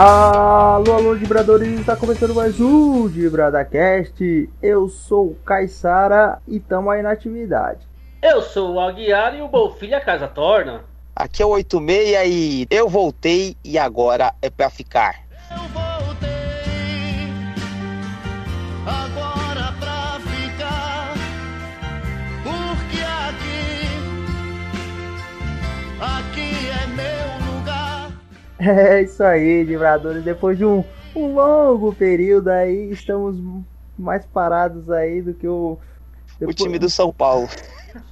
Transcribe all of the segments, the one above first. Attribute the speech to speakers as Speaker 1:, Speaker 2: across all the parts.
Speaker 1: Alô, alô, vibradores, está começando mais um Vibradacast. Eu sou o Caissara e estamos aí na atividade.
Speaker 2: Eu sou o Aguiar e o Bolfilho a casa torna.
Speaker 3: Aqui é o 86 e eu voltei e agora é pra ficar.
Speaker 4: Eu voltei É
Speaker 1: isso aí, vibradores. Depois de um, um longo período aí, estamos mais parados aí do que o.
Speaker 3: O time do São Paulo.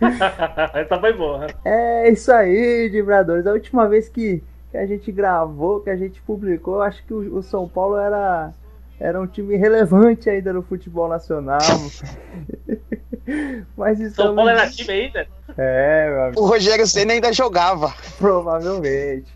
Speaker 2: Essa foi boa.
Speaker 1: É isso aí, vibradores. A última vez que, que a gente gravou, que a gente publicou, eu acho que o, o São Paulo era, era um time relevante ainda no futebol nacional. Mas estamos...
Speaker 2: São Paulo era time ainda?
Speaker 1: É, meu amigo.
Speaker 3: O Rogério Senna ainda jogava.
Speaker 1: Provavelmente.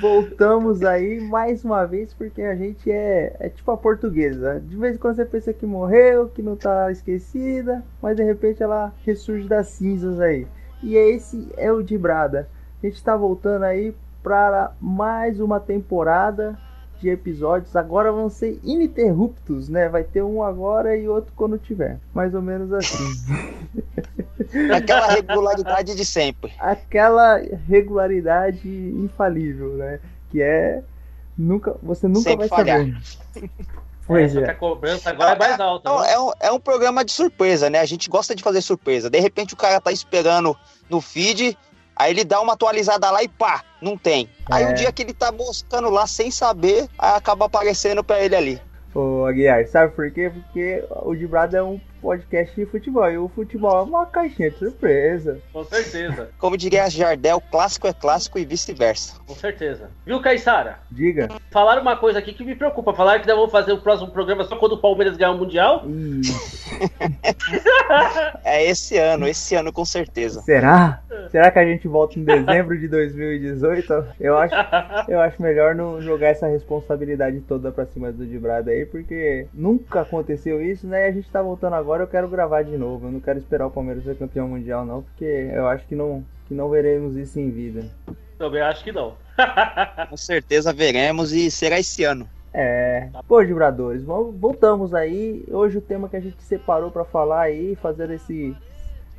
Speaker 1: Voltamos aí mais uma vez porque a gente é, é tipo a portuguesa. De vez em quando você pensa que morreu, que não tá esquecida, mas de repente ela ressurge das cinzas aí. E esse é o Dibrada. A gente tá voltando aí para mais uma temporada de episódios. Agora vão ser ininterruptos, né? Vai ter um agora e outro quando tiver. Mais ou menos assim.
Speaker 3: Aquela regularidade de sempre.
Speaker 1: aquela regularidade infalível, né? Que é nunca, você nunca
Speaker 3: Sempre
Speaker 1: vai
Speaker 3: falhar.
Speaker 1: saber. Pois é.
Speaker 2: a cobrança agora é mais alta.
Speaker 3: Não,
Speaker 2: né?
Speaker 3: é, um, é um programa de surpresa, né? A gente gosta de fazer surpresa. De repente o cara tá esperando no feed, aí ele dá uma atualizada lá e pá, não tem. Aí
Speaker 1: É.
Speaker 3: o dia que ele tá buscando lá sem saber, aí acaba aparecendo pra ele ali.
Speaker 1: Ô Aguiar, sabe por quê? Porque o Dibrado é um podcast de futebol e o futebol é uma caixinha de surpresa.
Speaker 2: Com certeza,
Speaker 3: Como diria Jardel, clássico é clássico e vice-versa.
Speaker 2: com certeza. Viu, Caissara?
Speaker 1: Diga.
Speaker 2: Falaram uma coisa aqui que me preocupa. Falaram que nós vamos fazer o próximo programa só quando o Palmeiras ganhar o Mundial.
Speaker 3: É esse ano, esse ano com certeza.
Speaker 1: será? Será que a gente volta em dezembro de 2018? Eu acho, eu acho melhor não jogar essa responsabilidade toda pra cima do Dibrado aí, porque nunca aconteceu isso, né? E a gente tá voltando agora, eu quero gravar de novo. Eu não quero esperar o Palmeiras ser campeão mundial, não, porque eu acho que não, que não veremos isso em vida.
Speaker 2: Também acho que não.
Speaker 3: Com certeza veremos e será esse ano.
Speaker 1: É. Pô, Gibradores, voltamos aí. Hoje o tema que a gente separou pra falar aí, fazer esse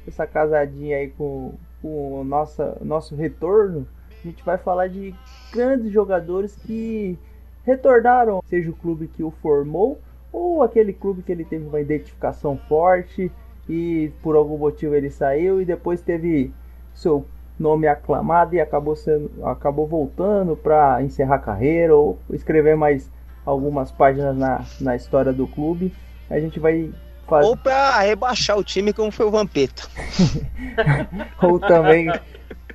Speaker 1: essa casadinha aí com, com o nossa, nosso retorno, a gente vai falar de grandes jogadores que retornaram, seja o clube que o formou ou aquele clube que ele teve uma identificação forte e por algum motivo ele saiu e depois teve seu nome aclamado e acabou sendo acabou voltando para encerrar a carreira ou escrever mais algumas páginas na, na história do clube. A gente vai fazer
Speaker 3: Ou pra rebaixar o time como foi o Vampeta.
Speaker 1: ou também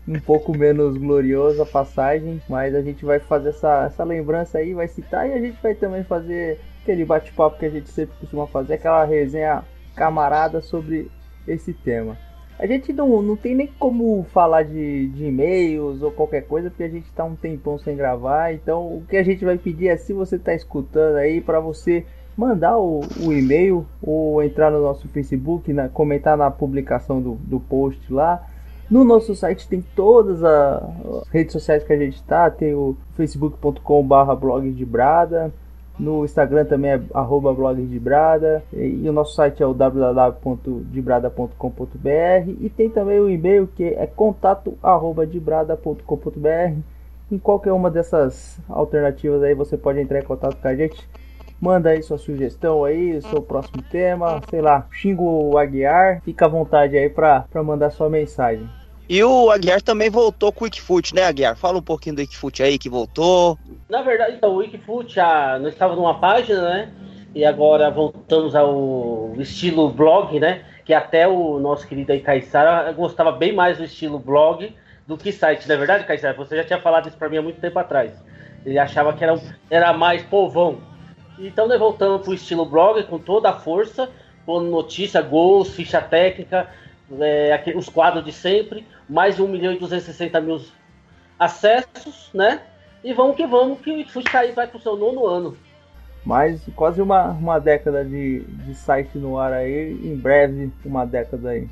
Speaker 1: um pouco menos gloriosa a passagem, mas a gente vai fazer essa, essa lembrança aí, vai citar e a gente vai também fazer aquele bate-papo que a gente sempre costuma fazer, aquela resenha camarada sobre esse tema. A gente não, não tem nem como falar de, de e-mails ou qualquer coisa, porque a gente tá um tempão sem gravar. Então, o que a gente vai pedir é se você tá escutando aí, para você mandar o, o e-mail ou entrar no nosso Facebook, na, comentar na publicação do, do post lá. No nosso site tem todas as redes sociais que a gente tá, tem o facebook.com/barra blog de Brada, no Instagram também é arroba blog de Brada, e, e o nosso site é o www.debrada.com.br e tem também o e-mail que é contato arroba debrada.com.br. Em qualquer uma dessas alternativas aí você pode entrar em contato com a gente. Manda aí sua sugestão aí, o seu próximo tema, sei lá, xinga o Aguiar, fica à vontade aí pra mandar sua mensagem.
Speaker 3: E o Aguiar também voltou com o Wikifoot, né, Aguiar? Fala um pouquinho do Wikifoot aí que voltou.
Speaker 2: Na verdade, então, o Wikifoot já nós estava numa página, né? E agora voltamos ao estilo blog, né? Que até o nosso querido aí Caissara gostava bem mais do estilo blog do que site, não é verdade, Caissara? Você já tinha falado isso pra mim há muito tempo atrás. Ele achava que era, era mais povão. Então nós voltamos pro estilo blog com toda a força, com notícia, gols, ficha técnica, é, os quadros de sempre, mais de 1 milhão e 260 mil acessos, né? E vamos que vamos, que o Wikifoot tá aí, vai pro seu nono ano.
Speaker 1: Mais quase uma, uma década de, de site no ar aí, em breve uma década aí.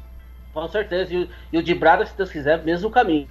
Speaker 2: Com certeza. E, o- e o de Braga, se Deus quiser, mesmo caminho.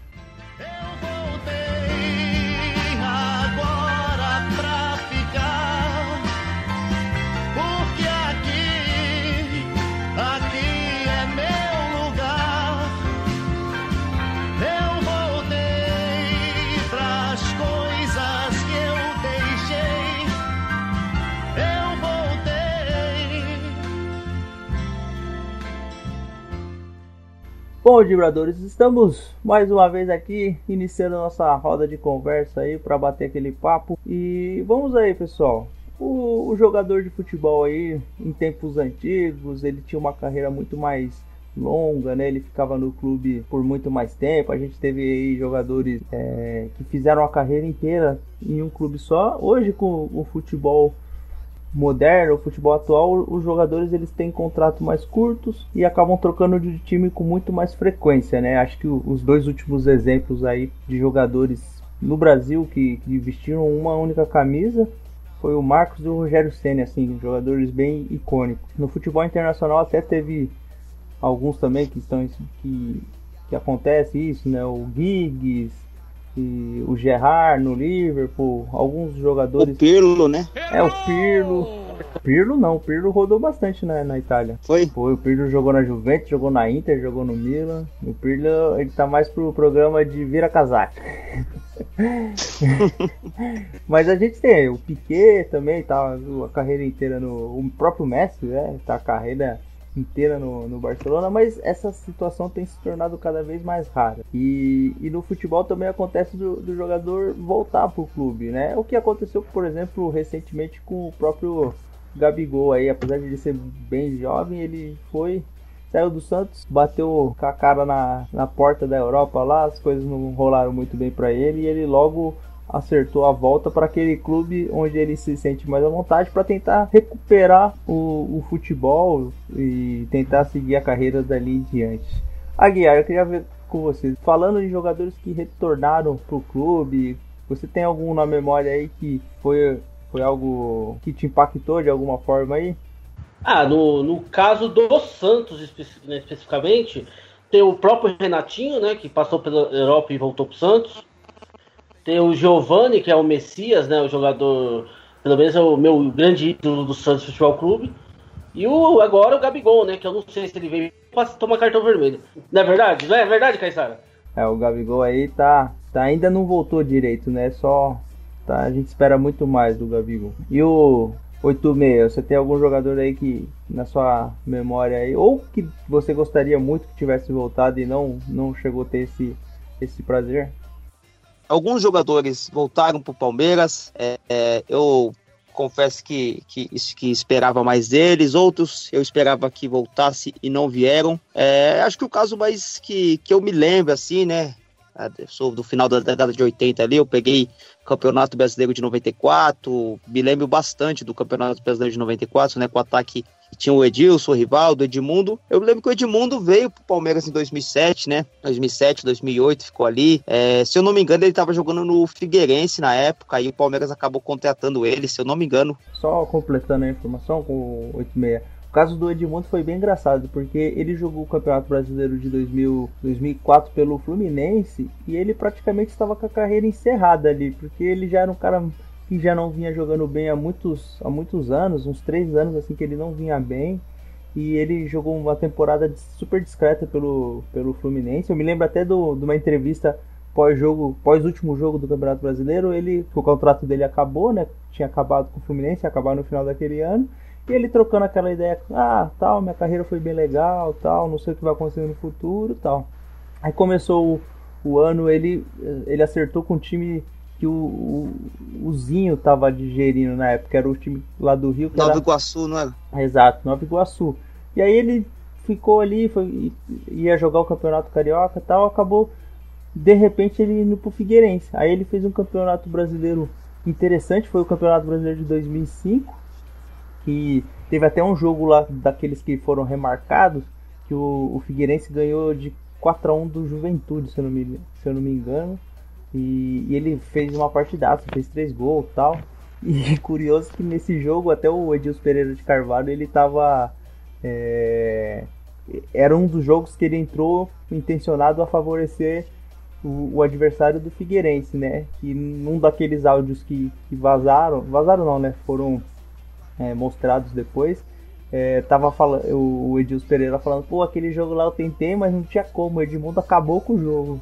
Speaker 1: Bom, Vibradores, estamos mais uma vez aqui iniciando nossa roda de conversa aí para bater aquele papo. E vamos aí, pessoal. O, o, jogador de futebol aí, em tempos antigos, ele tinha uma carreira muito mais longa, né? Ele ficava no clube por muito mais tempo. A gente teve aí jogadores é, que fizeram a carreira inteira em um clube só. Hoje, com o futebol moderno, o futebol atual, os jogadores eles têm contratos mais curtos e acabam trocando de time com muito mais frequência, né? Acho que os dois últimos exemplos aí de jogadores no Brasil que, que vestiram uma única camisa foi o Marcos e o Rogério Senna, assim, jogadores bem icônicos. No futebol internacional até teve alguns também que estão que, que acontece isso, né? O Giggs, e o Gerard no Liverpool, alguns jogadores.
Speaker 3: O Pirlo, né?
Speaker 1: É, o Pirlo. Pirlo não, o Pirlo rodou bastante na, na Itália.
Speaker 3: Foi?
Speaker 1: Foi, o Pirlo jogou na Juventus, jogou na Inter, jogou no Milan. O Pirlo, ele tá mais pro programa de vira casaca. Mas a gente tem o Piquet também, tá a carreira inteira no. O próprio Messi, né? Tá a carreira inteira no, no Barcelona, mas essa situação tem se tornado cada vez mais rara. E, e no futebol também acontece do, do jogador voltar para o clube, né? O que aconteceu, por exemplo, recentemente com o próprio Gabigol aí, apesar de ele ser bem jovem, ele foi saiu do Santos, bateu com a cara na, na porta da Europa lá, as coisas não rolaram muito bem para ele e ele logo acertou a volta para aquele clube onde ele se sente mais à vontade para tentar recuperar o, o, futebol e tentar seguir a carreira dali em diante. Aguiar, eu queria ver com você, falando de jogadores que retornaram para o clube, você tem algum na memória aí que foi, foi algo que te impactou de alguma forma aí?
Speaker 2: Ah, no, no caso do Santos né, especificamente, tem o próprio Renatinho, né, que passou pela Europa e voltou para o Santos. Tem o Giovanni, que é o Messias, né? O jogador, pelo menos é o meu grande ídolo do Santos Futebol Clube. E o, agora o Gabigol, né? Que eu não sei se ele veio para tomar cartão vermelho. Não é verdade? Não é verdade, Caissara?
Speaker 1: É, o Gabigol aí tá, tá. Ainda não voltou direito, né? Só. Tá, a gente espera muito mais do Gabigol. E o 86, você tem algum jogador aí que na sua memória aí, ou que você gostaria muito que tivesse voltado e não, não chegou a ter esse, esse prazer?
Speaker 3: Alguns jogadores voltaram para o Palmeiras. É, é, eu confesso que, que, que, esperava mais deles, outros eu esperava que voltasse e não vieram. É, acho que o caso mais que, que eu me lembro, assim, né? Sou do final da década de 80 ali, eu peguei Campeonato Brasileiro de 94, me lembro bastante do Campeonato Brasileiro de 94, né, com o ataque tinha o Edilson, o Rivaldo, o Edmundo. Eu lembro que o Edmundo veio pro Palmeiras em 2007, né? 2007, 2008, ficou ali. É, se eu não me engano, ele estava jogando no Figueirense na época, e o Palmeiras acabou contratando ele, se eu não me engano.
Speaker 1: Só completando a informação com o 86. Caso do Edmundo foi bem engraçado, porque ele jogou o Campeonato Brasileiro de 2000, 2004 pelo Fluminense e ele praticamente estava com a carreira encerrada ali, porque ele já era um cara que já não vinha jogando bem há muitos, há muitos anos, uns três anos assim que ele não vinha bem. E ele jogou uma temporada super discreta pelo, pelo Fluminense. Eu me lembro até do, de uma entrevista pós-jogo, pós-último jogo do Campeonato Brasileiro, ele, o contrato dele acabou, né? Tinha acabado com o Fluminense, acabar no final daquele ano. E ele trocando aquela ideia, ah, tal, minha carreira foi bem legal, tal, não sei o que vai acontecer no futuro, tal. Aí começou o, o ano, ele, ele acertou com um time que o, o, o Zinho tava digerindo na época, era o time lá do Rio.
Speaker 3: Nova era... Iguaçu, não era?
Speaker 1: Exato, Nova Iguaçu. E aí ele ficou ali, foi, ia jogar o Campeonato Carioca e tal, acabou de repente ele indo pro Figueirense. Aí ele fez um Campeonato Brasileiro interessante, foi o Campeonato Brasileiro de 2005, que teve até um jogo lá daqueles que foram remarcados, que o, o Figueirense ganhou de 4 a 1 do Juventude, se eu não me, se eu não me engano. E, e, ele fez uma partidaça, fez três gols e tal. E curioso que nesse jogo até o Edilson Pereira de Carvalho ele tava. É, era um dos jogos que ele entrou intencionado a favorecer o, o, adversário do Figueirense, né? Que num daqueles áudios que, que vazaram, vazaram não, né? Foram é, mostrados depois. É, tava falando, o Edilson Pereira falando, pô, aquele jogo lá eu tentei, mas não tinha como, o Edmundo acabou com o jogo.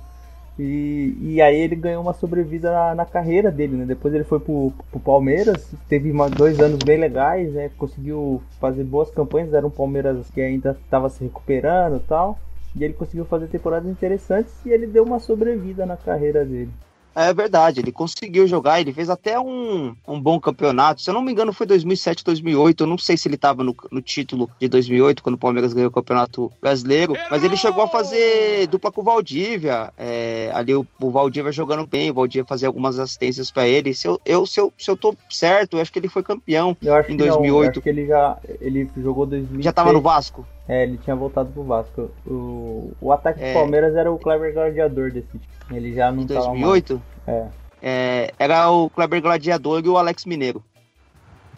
Speaker 1: E, e aí ele ganhou uma sobrevida na, na carreira dele, né? Depois ele foi pro, pro Palmeiras, teve uma, dois anos bem legais, né? Conseguiu fazer boas campanhas, era um Palmeiras que ainda estava se recuperando e tal. E ele conseguiu fazer temporadas interessantes e ele deu uma sobrevida na carreira dele.
Speaker 3: É verdade, ele conseguiu jogar, ele fez até um, um bom campeonato. Se eu não me engano, foi 2007, 2008. Eu não sei se ele estava no, no título de 2008, quando o Palmeiras ganhou o Campeonato Brasileiro, mas ele chegou a fazer dupla com o Valdívia. É, ali o, o Valdívia jogando bem, o Valdívia fazia algumas assistências para ele. Se eu, eu, se, eu, se eu tô certo, eu acho que ele foi campeão em
Speaker 1: que não, eu
Speaker 3: 2008.
Speaker 1: acho que ele já ele jogou 2006.
Speaker 3: Já estava no Vasco?
Speaker 1: É, ele tinha voltado pro Vasco. O, o ataque
Speaker 3: É.
Speaker 1: do Palmeiras era o Kleber Gladiador desse time. Ele já não
Speaker 3: Em
Speaker 1: tava mais.
Speaker 3: 2008?
Speaker 1: É.
Speaker 3: É, era o Kleber Gladiador e o Alex Mineiro.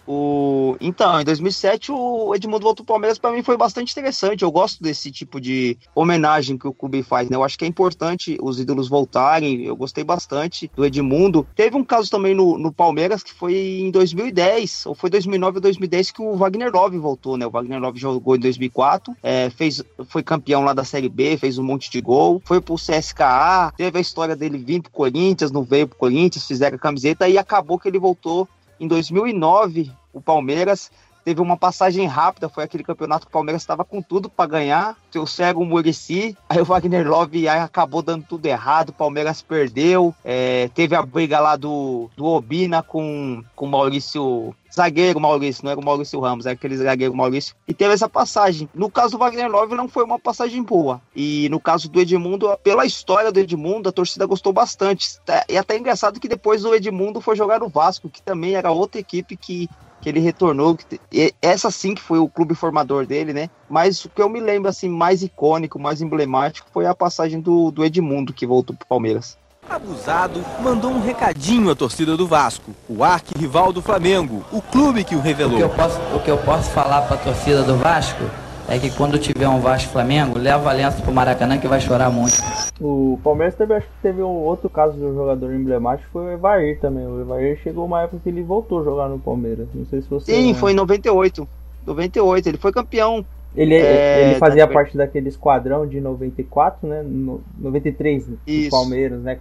Speaker 3: O... Então, em 2007, o Edmundo voltou pro Palmeiras. Para mim foi bastante interessante. Eu gosto desse tipo de homenagem que o clube faz. Né? Eu acho que é importante os ídolos voltarem. Eu gostei bastante do Edmundo. Teve um caso também no, no Palmeiras que foi em 2010, ou foi 2009 ou 2010 que o Wagner Love voltou. Né? O Wagner Love jogou em 2004, é, fez, foi campeão lá da Série B, fez um monte de gol, foi pro CSKA. Teve a história dele vir pro Corinthians, não veio pro Corinthians, fizeram a camiseta e acabou que ele voltou em 2009, o Palmeiras teve uma passagem rápida, foi aquele campeonato que o Palmeiras estava com tudo para ganhar, trouxeram o Murici, aí o Wagner Love aí acabou dando tudo errado, o Palmeiras perdeu, é, teve a briga lá do, do Obina com o Maurício, zagueiro Maurício, não era o Maurício Ramos, era aquele zagueiro Maurício, e teve essa passagem. No caso do Wagner Love não foi uma passagem boa, e no caso do Edmundo, pela história do Edmundo, a torcida gostou bastante, e até engraçado que depois o Edmundo foi jogar no Vasco, que também era outra equipe que que ele retornou, que, e essa sim que foi o clube formador dele, né? Mas o que eu me lembro assim mais icônico, mais emblemático foi a passagem do, do Edmundo que voltou pro Palmeiras.
Speaker 5: Abusado mandou um recadinho à torcida do Vasco, o arquirrival do Flamengo, o clube que o
Speaker 6: O que eu
Speaker 5: revelou.
Speaker 6: posso, o que eu posso falar para a torcida do Vasco é que quando tiver um Vasco Flamengo, leva a aliança pro Maracanã que vai chorar muito.
Speaker 1: O Palmeiras teve, acho que teve um outro caso de um jogador emblemático, foi o Evair também. O Evair chegou uma época que ele voltou a jogar no Palmeiras. Não sei se você.
Speaker 3: Sim, foi em 98. 98, ele foi campeão.
Speaker 1: Ele,
Speaker 3: É,
Speaker 1: ele fazia
Speaker 3: tá-
Speaker 1: parte daquele esquadrão de 94, né? No, 93 do
Speaker 3: Isso.
Speaker 1: Palmeiras, né?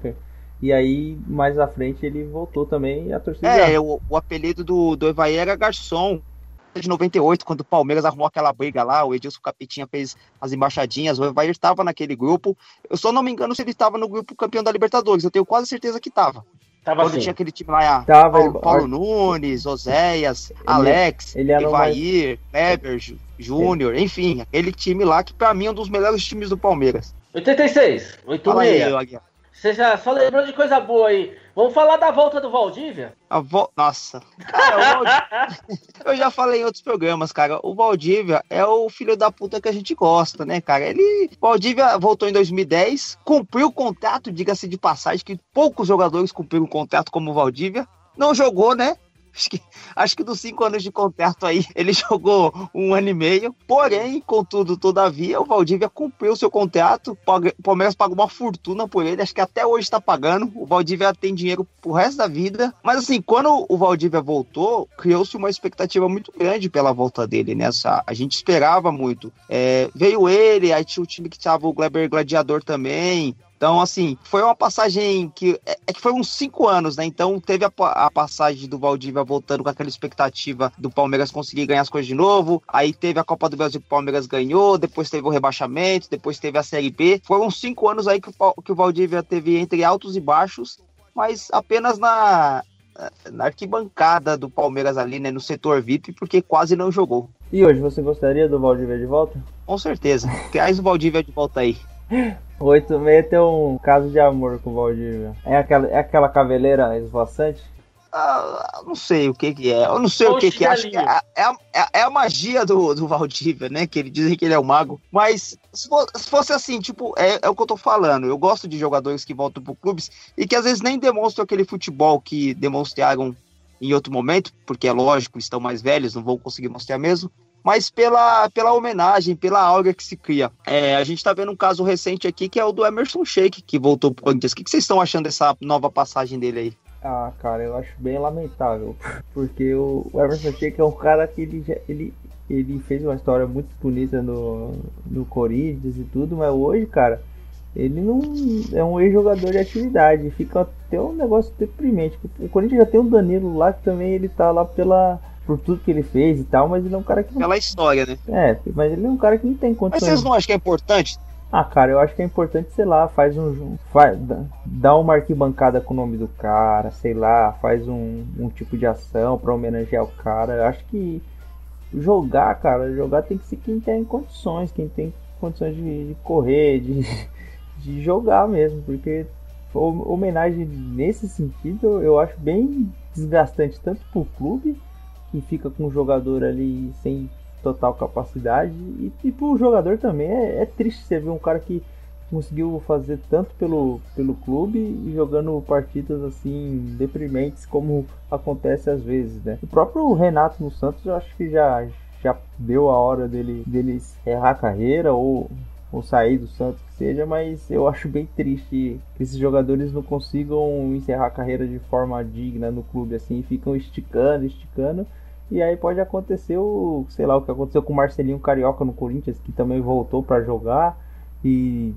Speaker 1: E aí, mais à frente, ele voltou também e a torcida.
Speaker 3: É, o, o apelido do, do Evaí era Garçom. De 98, quando o Palmeiras arrumou aquela briga lá, o Edilson Capetinha fez as embaixadinhas, o Evair estava naquele grupo. Eu só não me engano se ele estava no grupo campeão da Libertadores, eu tenho quase certeza que estava.
Speaker 2: Tava
Speaker 3: Quando
Speaker 2: assim.
Speaker 3: tinha aquele time lá,
Speaker 1: Tava,
Speaker 3: Paulo, Paulo Nunes, Oséias, Alex,
Speaker 1: ele o mais-
Speaker 3: Kleber, Júnior, enfim, aquele time lá que pra mim é um dos melhores times do Palmeiras.
Speaker 2: 86,
Speaker 3: Fala aí,
Speaker 2: 86.
Speaker 3: Aguiar.
Speaker 2: Você já só lembrou de coisa boa aí. Vamos falar da volta do Valdívia?
Speaker 3: A vo... Nossa, cara, Valdívia... eu já falei em outros programas, cara. O Valdívia é o filho da puta que a gente gosta, né, cara? Ele, o Valdívia voltou em 2010, cumpriu o contrato, diga-se de passagem, que poucos jogadores cumpriram o contrato como o Valdívia. Não jogou, né? Acho que, acho que dos cinco anos de contrato aí, ele jogou um ano e meio. Porém, contudo, todavia, o Valdívia cumpriu seu contrato. O Palmeiras pagou uma fortuna por ele. Acho que até hoje está pagando. O Valdívia tem dinheiro pro resto da vida. Mas assim, quando o Valdívia voltou, criou-se uma expectativa muito grande pela volta dele, né? Essa- A gente esperava muito. É, veio ele, aí tinha o time que tava o Gleber Gladiador também. Então, assim, foi uma passagem que. É, é que foi uns cinco anos, né? Então, teve a, a passagem do Valdívia voltando com aquela expectativa do Palmeiras conseguir ganhar as coisas de novo. Aí teve a Copa do Brasil que o Palmeiras ganhou. Depois teve o rebaixamento. Depois teve a Série B. Foram cinco anos aí que o, que o Valdívia teve entre altos e baixos. Mas apenas na, na arquibancada do Palmeiras ali, né? No setor VIP, porque quase não jogou.
Speaker 1: E hoje, você gostaria do Valdívia de volta?
Speaker 3: Com certeza. Traz o Valdívia de volta aí.
Speaker 1: O 86 tem um caso de amor com o Valdívia. É aquela, é aquela caveleira esvoaçante?
Speaker 3: Ah, não sei o que que é. Eu não sei o que que é. Acho que é, é, a- é a- é a magia do, do Valdívia, né? Que ele dizem que ele é o mago. Mas se, fo- se fosse assim, tipo, é, é o que eu tô falando. Eu gosto de jogadores que voltam pro clubes e que às vezes nem demonstram aquele futebol que demonstraram em outro momento, porque é lógico, estão mais velhos, não vão conseguir mostrar mesmo. Mas pela, pela homenagem, pela aura que se cria. É, a gente tá vendo um caso recente aqui que é o do Emerson Sheik, que voltou pro Corinthians. O que, vocês estão achando dessa nova passagem dele aí?
Speaker 1: Ah, cara, eu acho bem lamentável. Porque o Emerson Sheik é um cara que ele, ele, ele fez uma história muito bonita no, no Corinthians e tudo, mas hoje, cara, ele não é um ex-jogador de atividade. Fica até um negócio deprimente. O Corinthians já tem o Danilo lá, que também ele tá lá pela. Por tudo que ele fez e tal, mas ele é um cara que não.
Speaker 3: Pela história, né?
Speaker 1: É, mas ele é um cara que não tem
Speaker 3: Mas
Speaker 1: condições.
Speaker 3: vocês não acham que é importante?
Speaker 1: Ah, cara, eu acho que é importante, sei lá, faz um. Faz, dá uma arquibancada com o nome do cara, sei lá, faz um, um tipo de ação pra homenagear o cara. Eu acho que jogar, cara, jogar tem que ser quem tem condições, quem tem condições de, de correr, de, de jogar mesmo, porque homenagem nesse sentido eu acho bem desgastante tanto pro clube, que fica com o jogador ali sem total capacidade. E, e pro jogador também é, é, triste você ver um cara que conseguiu fazer tanto pelo, pelo clube e jogando partidas assim deprimentes como acontece às vezes, né? O próprio Renato no Santos eu acho que já, já deu a hora dele, dele errar a carreira ou, ou sair do Santos que seja, mas eu acho bem triste que esses jogadores não consigam encerrar a carreira de forma digna no clube assim, ficam esticando, esticando e aí pode acontecer o, sei lá, o que aconteceu com o Marcelinho Carioca no Corinthians, que também voltou para jogar e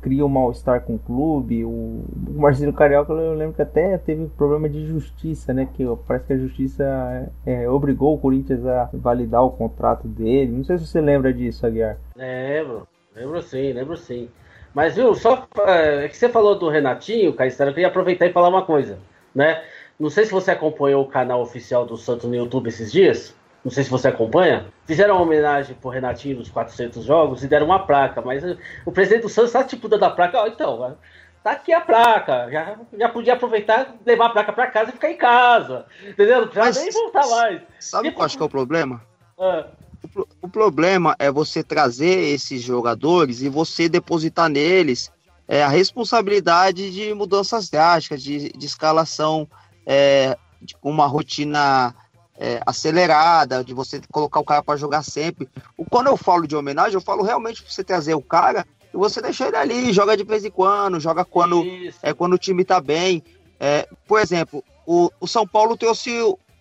Speaker 1: cria um mal-estar com o clube. O, Marcelinho Carioca, eu lembro que até teve problema de justiça, né? Que parece que a justiça é, obrigou o Corinthians a validar o contrato dele. Não sei se você lembra disso, Aguiar.
Speaker 2: Lembro, lembro sim, lembro sim. Mas viu, só é que você falou do Renatinho, Caissara, eu queria aproveitar e falar uma coisa, né? Não sei se você acompanhou o canal oficial do Santos no YouTube esses dias. Não sei se você acompanha. Fizeram uma homenagem pro Renatinho dos 400 jogos e deram uma placa. Mas o presidente do Santos tá tipo dando a placa. Ó, então, tá aqui a placa. Já, já podia aproveitar, levar a placa para casa e ficar em casa. Entendeu? Já nem voltar mais.
Speaker 3: Sabe tipo... qual acho que é o problema? Ah. O, o problema é você trazer esses jogadores e você depositar neles é, a responsabilidade de mudanças drásticas, de, de escalação é, tipo, uma rotina é, acelerada, de você colocar o cara para jogar sempre. Quando eu falo de homenagem, eu falo realmente para você trazer o cara e você deixar ele ali, joga de vez em quando, joga quando, é, quando o time tá bem. É, por exemplo, o, o São Paulo trouxe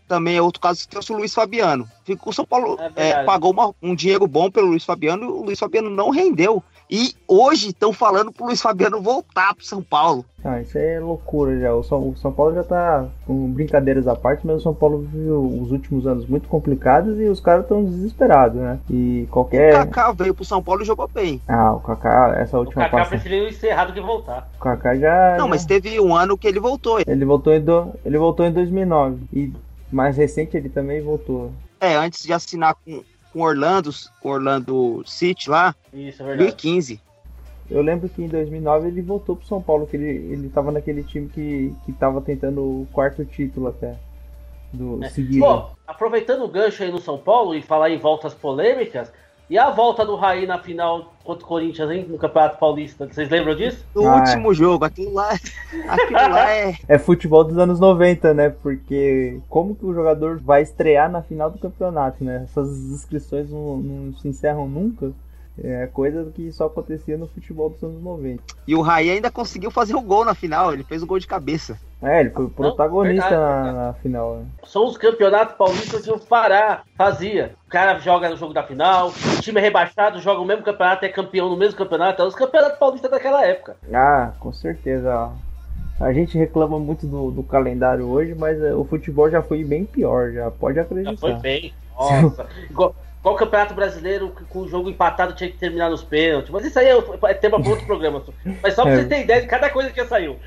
Speaker 3: também é outro caso que trouxe o Luiz Fabiano. O São Paulo é, é pagou uma, um dinheiro bom pelo Luiz Fabiano e o Luiz Fabiano não rendeu. E hoje estão falando pro Luiz Fabiano voltar pro São Paulo.
Speaker 1: Ah, isso é loucura já. O São, o São Paulo já tá com brincadeiras à parte, mas o São Paulo viveu os últimos anos muito complicados e os caras estão desesperados, né? E qualquer.
Speaker 3: O Kaká veio pro São Paulo e jogou bem.
Speaker 1: Ah, o Kaká, essa última
Speaker 2: O Kaká passa... preferiu encerrar do que voltar.
Speaker 1: O Kaká já.
Speaker 3: Não,
Speaker 1: já...
Speaker 3: mas teve um ano que ele voltou.
Speaker 1: Ele voltou em, do... ele voltou em 2009. E mais recente ele também voltou.
Speaker 3: É, antes de assinar com, com Orlando, com Orlando City lá.
Speaker 2: Isso, é verdade.
Speaker 3: 2015.
Speaker 1: Eu lembro que em 2009 ele voltou pro São Paulo, que ele, ele tava naquele time que, que tava tentando o quarto título até. Do é. Pô,
Speaker 2: aproveitando o gancho aí no São Paulo e falar em voltas polêmicas, e a volta do Raí na final contra o Corinthians, hein? No Campeonato Paulista. Vocês lembram disso?
Speaker 3: No ah, último é. jogo, aquilo lá, aquilo lá é.
Speaker 1: É futebol dos anos 90, né? Porque como que o jogador vai estrear na final do campeonato, né? Essas inscrições não, não se encerram nunca. É coisa que só acontecia no futebol dos anos 90.
Speaker 3: E o Raí ainda conseguiu fazer o gol na final, ele fez o gol de cabeça.
Speaker 1: É, ele foi protagonista Não, verdade, na, na, final. Né?
Speaker 2: São os campeonatos paulistas que o Pará fazia. O cara joga no jogo da final, o time é rebaixado, joga o mesmo campeonato, é campeão no mesmo campeonato. É os campeonatos paulistas daquela época.
Speaker 1: Ah, com certeza. A gente reclama muito do, do calendário hoje, mas é, o futebol já foi bem pior, já pode acreditar. Já
Speaker 2: foi bem. Nossa. Qual campeonato brasileiro com o jogo empatado tinha que terminar nos pênaltis? Mas isso aí é, é tema para outro programa. Mas só para é. você ter ideia de cada coisa que já saiu.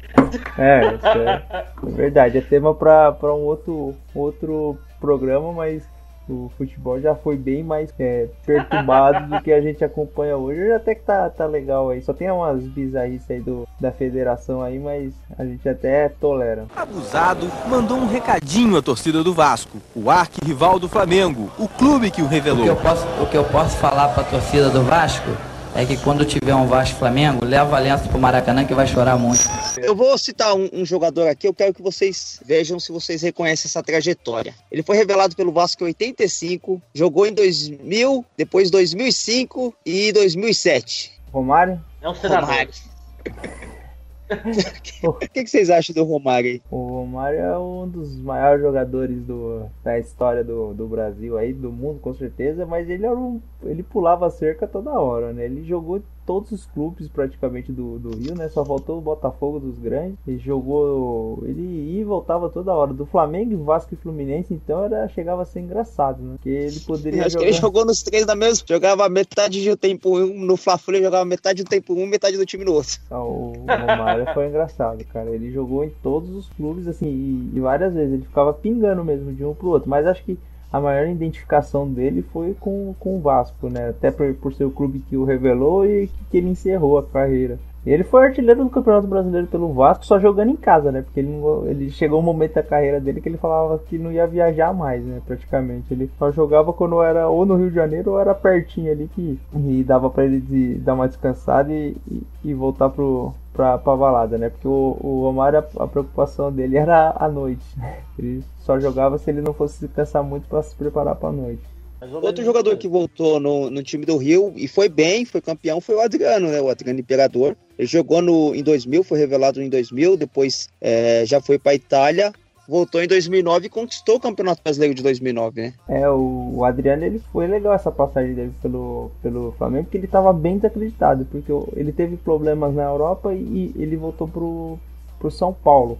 Speaker 1: É, isso é, é verdade. É tema para um outro, outro programa, mas o futebol já foi bem mais é, perturbado do que a gente acompanha hoje. Hoje até que tá, tá legal aí. Só tem umas bizarrices aí do, da federação aí, mas a gente até tolera.
Speaker 5: Abusado mandou um recadinho à torcida do Vasco, o arquirrival do Flamengo, o clube que o revelou.
Speaker 6: O que eu posso, o que eu posso falar pra torcida do Vasco é que quando tiver um Vasco Flamengo, leva a Lenço pro Maracanã que vai chorar muito.
Speaker 3: Eu vou citar um, um, jogador aqui, eu quero que vocês vejam se vocês reconhecem essa trajetória. Ele foi revelado pelo Vasco em 85, jogou em 2000, depois 2005 e 2007.
Speaker 1: Romário?
Speaker 2: É um senador. Romário.
Speaker 3: O que, que, vocês acham do Romário aí?
Speaker 1: O Romário é um dos maiores jogadores do, da história do, do Brasil aí, do mundo com certeza, mas ele era um, ele pulava cerca toda hora, né? Ele jogou todos os clubes praticamente do, do Rio, né? Só faltou o Botafogo dos grandes. Ele jogou. Ele ia e voltava toda hora. Do Flamengo, Vasco e Fluminense, então era, chegava a ser engraçado, né? Porque ele poderia
Speaker 3: Acho
Speaker 1: jogar.
Speaker 3: que ele jogou nos três da mesma. Jogava metade do tempo um no Fla-Flu, ele jogava metade do tempo um, metade do time no outro.
Speaker 1: Ah, O Romário foi engraçado, cara. Ele jogou em todos os clubes, assim, e, e várias vezes. Ele ficava pingando mesmo de um pro outro. Mas acho que a maior identificação dele foi com, com o Vasco, né? Até por, por ser o clube que o revelou e que, que ele encerrou a carreira. Ele foi artilheiro do Campeonato Brasileiro pelo Vasco, só jogando em casa, né? Porque ele, ele chegou um momento da carreira dele que ele falava que não ia viajar mais, né? Praticamente. Ele só jogava quando era ou no Rio de Janeiro ou era pertinho ali que e dava pra ele de, dar uma descansada e, e, e voltar pro, pra, pra balada, né? Porque o, o Romário, a, a preocupação dele era a noite. né? Ele só jogava se ele não fosse descansar muito pra se preparar pra noite.
Speaker 3: Outro jogador que voltou no, no time do Rio e foi bem, foi campeão, foi o Adriano, né? O Adriano Imperador. Ele jogou no, em 2000, foi revelado em 2000, depois é, já foi para Itália, voltou em 2009 e conquistou o Campeonato Brasileiro de 2009, né?
Speaker 1: É, o, o Adriano ele foi legal essa passagem dele pelo, pelo Flamengo, porque ele tava bem desacreditado, porque ele teve problemas na Europa e, ele voltou pro, pro São Paulo.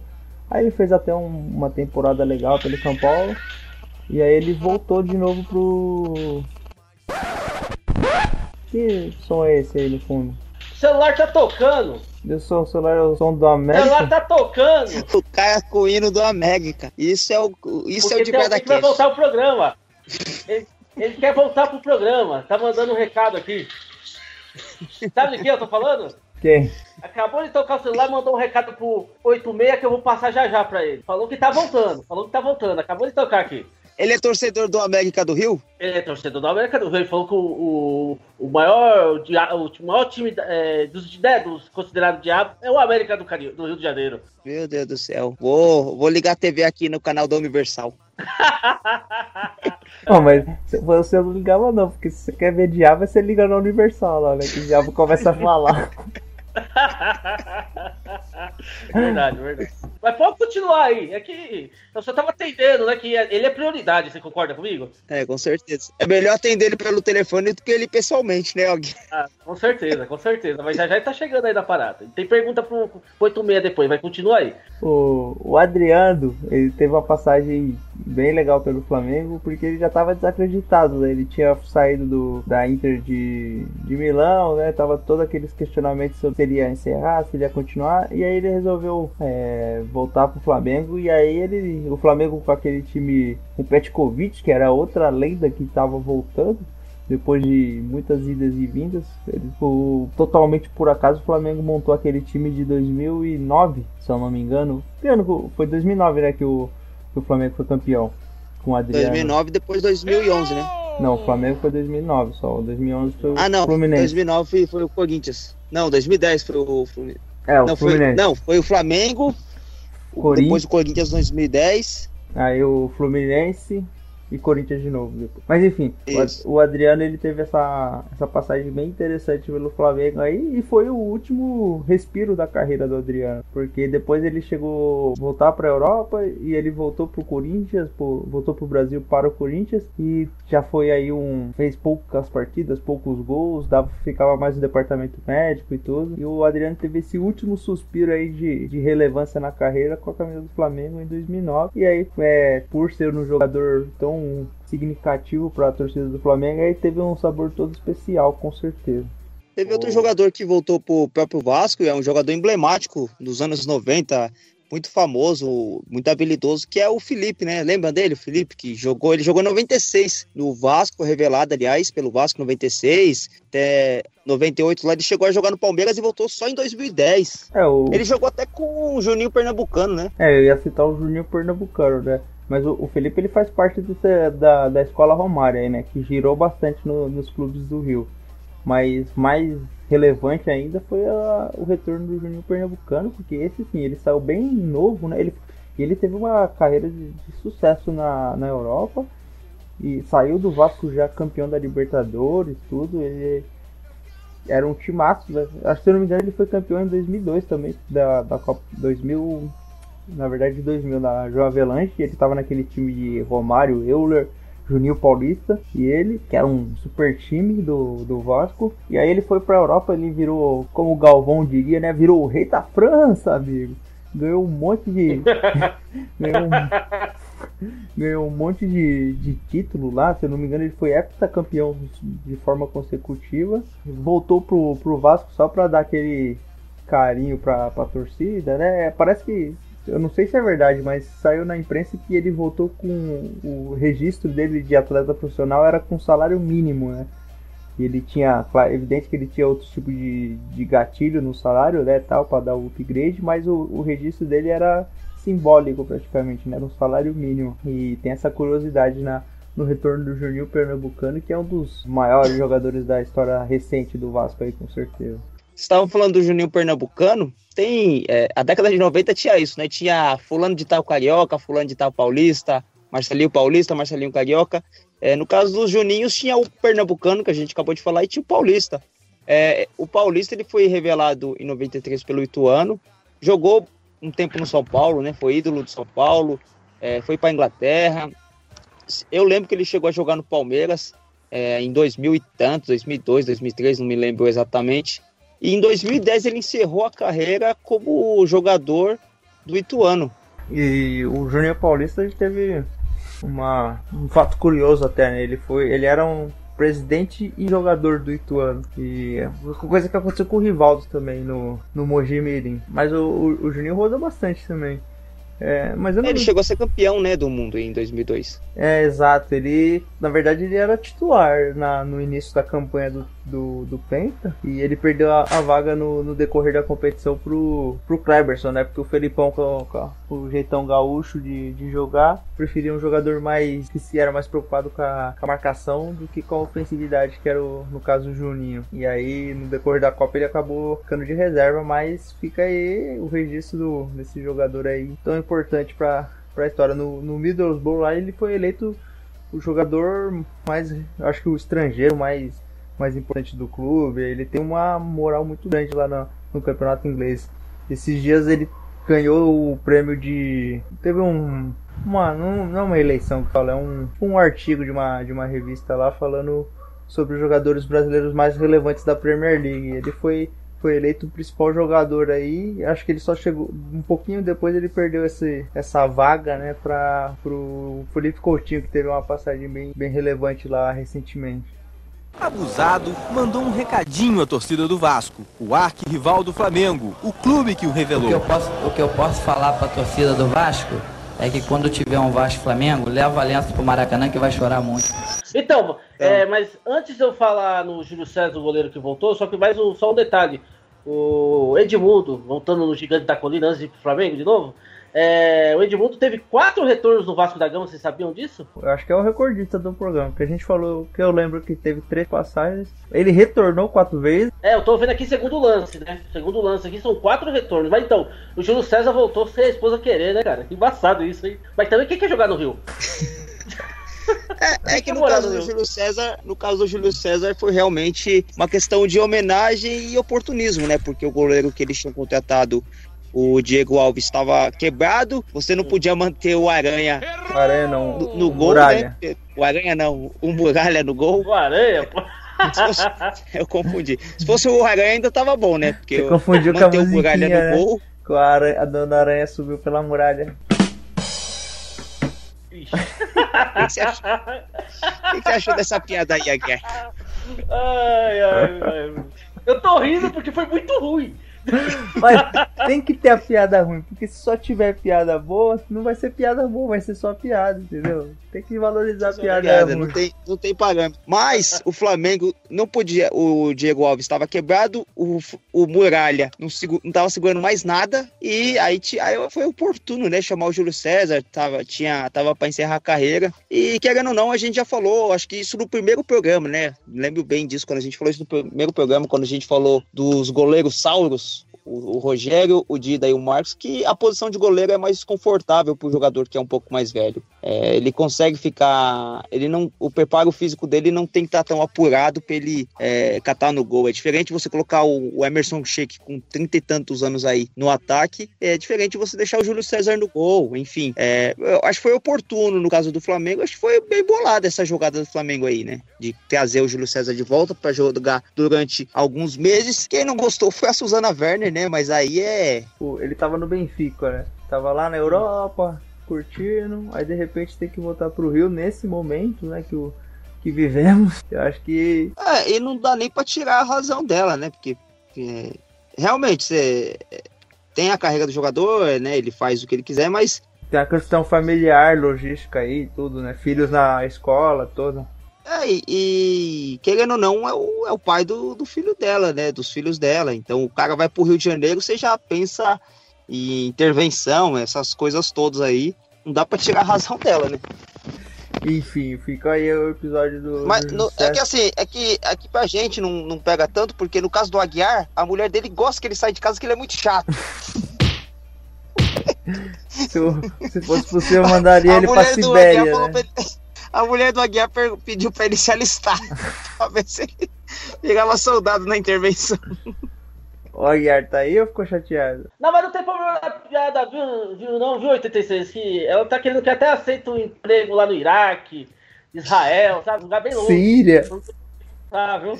Speaker 1: Aí ele fez até um- uma temporada legal pelo São Paulo, e aí ele voltou de novo pro. Que som é esse aí no fundo?
Speaker 2: O celular tá tocando.
Speaker 1: Deu som, o celular é o som do
Speaker 2: O celular
Speaker 1: América?
Speaker 2: tá tocando.
Speaker 3: O cara com o hino do América. Isso é o, isso é o
Speaker 2: Porque
Speaker 3: de
Speaker 2: tem alguém
Speaker 3: verdade.
Speaker 2: que vai voltar o programa. Ele, ele quer voltar pro programa. Tá mandando um recado aqui. Sabe de quem eu tô falando?
Speaker 1: Quem?
Speaker 2: Acabou de tocar o celular e mandou um recado pro 86 que eu vou passar já já pra ele. Falou que tá voltando. Falou que tá voltando. Acabou de tocar aqui.
Speaker 3: Ele é torcedor do América do Rio?
Speaker 2: Ele é torcedor da América do Rio. Ele falou que o, o, o maior, o, maior time é, dos, né, dos considerados diabo é o América do, Cari- do Rio de Janeiro.
Speaker 3: Meu Deus do céu. Vou, vou ligar a TV aqui no canal da Universal.
Speaker 1: Não, mas você não ligava não, porque se você quer ver diabo, você liga na Universal lá, né? Que o diabo começa a falar.
Speaker 2: verdade, verdade. Mas pode continuar aí. É que eu só tava atendendo, né? Que ele é prioridade. Você concorda comigo?
Speaker 3: É, com certeza. É melhor atender ele pelo telefone do que ele pessoalmente, né, alguém?
Speaker 2: Ah, com certeza, com certeza. Mas já já tá chegando aí na parada. Tem pergunta pro, pro 86 depois. Vai continuar aí.
Speaker 1: O, o Adriano, ele teve uma passagem bem legal pelo Flamengo, porque ele já estava desacreditado, né? Ele tinha saído do, da Inter de, de Milão, né? Tava todos aqueles questionamentos sobre se ele ia encerrar, se ele ia continuar, e aí ele resolveu é, voltar pro Flamengo, e aí ele, o Flamengo com aquele time com o Petkovic, que era outra lenda que estava voltando, depois de muitas idas e vindas, ele, o, totalmente por acaso o Flamengo montou aquele time de 2009, se eu não me engano. Que ano que- foi 2009, né, que o, que o Flamengo foi campeão com o Adriano.
Speaker 3: 2009 depois 2011, né?
Speaker 1: Não, o Flamengo foi 2009 só, o 2011 foi o
Speaker 3: Ah, não.
Speaker 1: Fluminense.
Speaker 3: 2009 foi, foi o Corinthians. Não, 2010 foi o Fluminense.
Speaker 1: É, o
Speaker 3: Não, foi,
Speaker 1: Fluminense.
Speaker 3: não, foi o Flamengo.
Speaker 1: Corinthians.
Speaker 3: Depois o Corinthians 2010.
Speaker 1: Aí o Fluminense e Corinthians de novo. depois. Mas enfim, o o Adriano ele teve essa, essa passagem bem interessante pelo Flamengo aí e foi o último respiro da carreira do Adriano, porque depois ele chegou a voltar para a Europa e ele voltou pro Corinthians, pro- voltou pro Brasil para o Corinthians e já foi aí um fez poucas partidas, poucos gols, dava, ficava mais no departamento médico e tudo. E o Adriano teve esse último suspiro aí de, de relevância na carreira com a camisa do Flamengo em 2009. E aí, é, por ser um jogador tão significativo para a torcida do Flamengo, aí teve um sabor todo especial, com certeza.
Speaker 3: Teve outro jogador que voltou pro próprio Vasco, é um jogador emblemático dos anos 90, muito famoso, muito habilidoso, que é o Felipe, né? Lembra dele, o Felipe, que jogou, ele jogou em 96 no Vasco, revelado, aliás, pelo Vasco 96, até 98 lá, ele chegou a jogar no Palmeiras e voltou só em 2010.
Speaker 1: É, o,
Speaker 3: Ele jogou até com o Juninho Pernambucano, né?
Speaker 1: é, eu ia citar o Juninho Pernambucano, né? Mas o, o Felipe ele faz parte da, da escola Romário aí, né? Que girou bastante no- nos clubes do Rio. Mas mais relevante ainda foi a- o retorno do Juninho Pernambucano, porque esse sim, ele saiu bem novo, né? Ele, ele teve uma carreira de, de sucesso na, na Europa e saiu do Vasco já campeão da Libertadores, tudo. Ele era um timaço, né? Acho que se não me engano ele foi campeão em 2002 também, da, da Copa 2000, na verdade 2000, na João Avelanche. Ele estava naquele time de Romário, Euler, Juninho Paulista e ele, que era um super time do, do Vasco. E aí ele foi pra Europa, ele virou, como o Galvão diria, né? Virou o rei da França, amigo. Ganhou um monte de. ganhou, um, ganhou um monte de, de título lá, se eu não me engano, ele foi heptacampeão de forma consecutiva. Voltou pro, pro Vasco só pra dar aquele carinho pra, pra torcida, né? Parece que eu não sei se é verdade, mas saiu na imprensa que ele voltou com o registro dele de atleta profissional era com salário mínimo, né? Ele tinha, claro, evidente que ele tinha outro tipo de, de gatilho no salário, né, tal, para dar o upgrade, mas o, o registro dele era simbólico praticamente, né, no salário mínimo. E tem essa curiosidade na, no retorno do Juninho Pernambucano, que é um dos maiores jogadores da história recente do Vasco aí, com certeza
Speaker 3: estavam falando do Juninho Pernambucano, tem. É, a década de 90 tinha isso, né? Tinha fulano de tal carioca, fulano de tal paulista, Marcelinho Paulista, Marcelinho Carioca. É, no caso dos Juninhos, tinha o Pernambucano, que a gente acabou de falar, e tinha o Paulista. É, o Paulista ele foi revelado em 93 pelo Ituano, jogou um tempo no São Paulo, né? Foi ídolo do São Paulo, é, foi para Inglaterra. Eu lembro que ele chegou a jogar no Palmeiras é, em 2000 e tantos, 2002, 2003, não me lembro exatamente. E em 2010 ele encerrou a carreira como jogador do Ituano.
Speaker 1: E o Júnior Paulista teve uma, um fato curioso até, né? Ele foi, ele era um presidente e jogador do Ituano. E é coisa que aconteceu com o Rivaldo também no, no Mogi Mirim. Mas o, o, o Juninho rodou bastante também. É, mas não...
Speaker 3: Ele chegou a ser campeão, né, do mundo em 2002.
Speaker 1: É, exato. Ele, na verdade, ele era titular na, no início da campanha do, do, do Penta e ele perdeu a, a vaga no, no, decorrer da competição pro, pro Kleberson, né? Porque o Felipão, com, com o jeitão gaúcho de, de jogar, preferia um jogador mais que se era mais preocupado com a, com a marcação do que com a ofensividade, que era o, no caso o Juninho. E aí, no decorrer da Copa, ele acabou ficando de reserva, mas fica aí o registro do, desse jogador aí tão importante para a história. No, no Middlesbrough lá ele foi eleito o jogador mais, acho que o estrangeiro mais mais importante do clube. Ele tem uma moral muito grande lá no, no campeonato inglês. Esses dias ele ganhou o prêmio de teve um uma não, não é uma eleição que fala, é um, um artigo de uma de uma revista lá falando sobre os jogadores brasileiros mais relevantes da Premier League. Ele foi foi eleito o principal jogador aí. Acho que ele só chegou um pouquinho depois ele perdeu esse, essa vaga, né, para pro Felipe Coutinho que teve uma passagem bem, bem relevante lá recentemente.
Speaker 5: Abusado mandou um recadinho à torcida do Vasco, o arquirrival do Flamengo, o clube que o revelou.
Speaker 6: O que eu posso, o que eu posso falar para a torcida do Vasco é que quando tiver um Vasco Flamengo, leva a pro Maracanã que vai chorar muito.
Speaker 2: Então, é, mas antes de eu falar no Júlio César, o goleiro que voltou, só que mais um, só um detalhe. O Edmundo, voltando no Gigante da Colina antes de ir pro Flamengo de novo, é, o Edmundo teve quatro retornos no Vasco da Gama, vocês sabiam disso?
Speaker 1: Eu acho que é o recordista do programa, porque a gente falou que eu lembro que teve três passagens. Ele retornou quatro vezes.
Speaker 2: É, eu tô vendo aqui segundo lance, né? Segundo lance aqui são quatro retornos. Mas então, o Júlio César voltou sem a esposa querer, né, cara? Que embaçado isso aí. Mas também quem quer jogar no Rio?
Speaker 3: É, é, que no caso do Júlio César, no caso do Júlio César foi realmente uma questão de homenagem e oportunismo, né? Porque o goleiro que eles tinham contratado o Diego Alves estava quebrado, você não podia manter o Aranha,
Speaker 1: o Aranha não,
Speaker 3: no, no gol, né? O Aranha não, o Muralha no gol.
Speaker 2: O Aranha, pô.
Speaker 3: Fosse, eu confundi. Se fosse o Aranha ainda tava bom, né? Porque
Speaker 1: Você confundiu com a
Speaker 3: o Muralha
Speaker 1: né?
Speaker 3: no gol.
Speaker 1: Com a, aranha, a dona Aranha subiu pela muralha.
Speaker 3: O que, você achou? o que você achou dessa piada aí, Aguiar?
Speaker 2: Ai, ai, ai. Eu tô rindo porque foi muito ruim.
Speaker 1: Mas tem que ter a piada ruim, porque se só tiver piada boa, não vai ser piada boa, vai ser só piada, entendeu? Tem que valorizar a piada
Speaker 3: Piada,
Speaker 1: ruim.
Speaker 3: não tem, não tem parâmetro. Mas o Flamengo não podia. O Diego Alves estava quebrado, o, o Muralha não, segu, não tava segurando mais nada. E aí, aí foi oportuno, né? Chamar o Júlio César, tava, tinha, tava para encerrar a carreira. E querendo ou não, a gente já falou, acho que isso no primeiro programa, né? Lembro bem disso, quando a gente falou isso no primeiro programa, quando a gente falou dos goleiros sauros. O, o Rogério, o Dida e o Marcos, que a posição de goleiro é mais confortável para o jogador que é um pouco mais velho. É, ele consegue ficar. Ele não, o preparo físico dele não tem que estar tão apurado para ele é, catar no gol. É diferente você colocar o, o Emerson Sheik com trinta e tantos anos aí no ataque. É diferente você deixar o Júlio César no gol. Enfim, é, acho que foi oportuno no caso do Flamengo. Acho que foi bem bolada essa jogada do Flamengo aí, né? De trazer o Júlio César de volta para jogar durante alguns meses. Quem não gostou foi a Suzana Werner, né? Mas aí é.
Speaker 1: Pô, Ele tava no Benfica, né? Tava lá na Europa, curtindo, aí de repente tem que voltar pro Rio nesse momento, né, que, o, que vivemos. Eu acho que
Speaker 3: É, e não dá nem pra tirar a razão dela, né? Porque é, realmente você é, tem a carreira do jogador, né? Ele faz o que ele quiser, mas
Speaker 1: tem a questão familiar, logística aí, tudo, né? Filhos na escola, toda.
Speaker 3: é, e, e, querendo ou não, é o, é o pai do, do filho dela, né? Dos filhos dela. Então o cara vai pro Rio de Janeiro, você já pensa em intervenção, essas coisas todas aí. Não dá pra tirar a razão dela, né?
Speaker 1: Enfim, fica aí o episódio do.
Speaker 3: Mas
Speaker 1: do
Speaker 3: no- é que assim, é que aqui pra gente não, não pega tanto, porque no caso do Aguiar, a mulher dele gosta que ele sai de casa, que ele é muito chato.
Speaker 1: se, eu- se fosse possível, eu mandaria
Speaker 3: a
Speaker 1: ele pra Sibéria. Né?
Speaker 3: ele- A mulher do Aguiar per- pediu pra ele se alistar. pra ver se ele virava soldado na intervenção.
Speaker 1: O Aguiar tá aí ou ficou chateado?
Speaker 2: Não, mas não tem problema na piada, viu, viu, não, viu, 86? Que ela tá querendo que até aceita um emprego lá no Iraque, Israel, sabe? Um lugar bem longe.
Speaker 1: Síria.
Speaker 2: Tá, viu?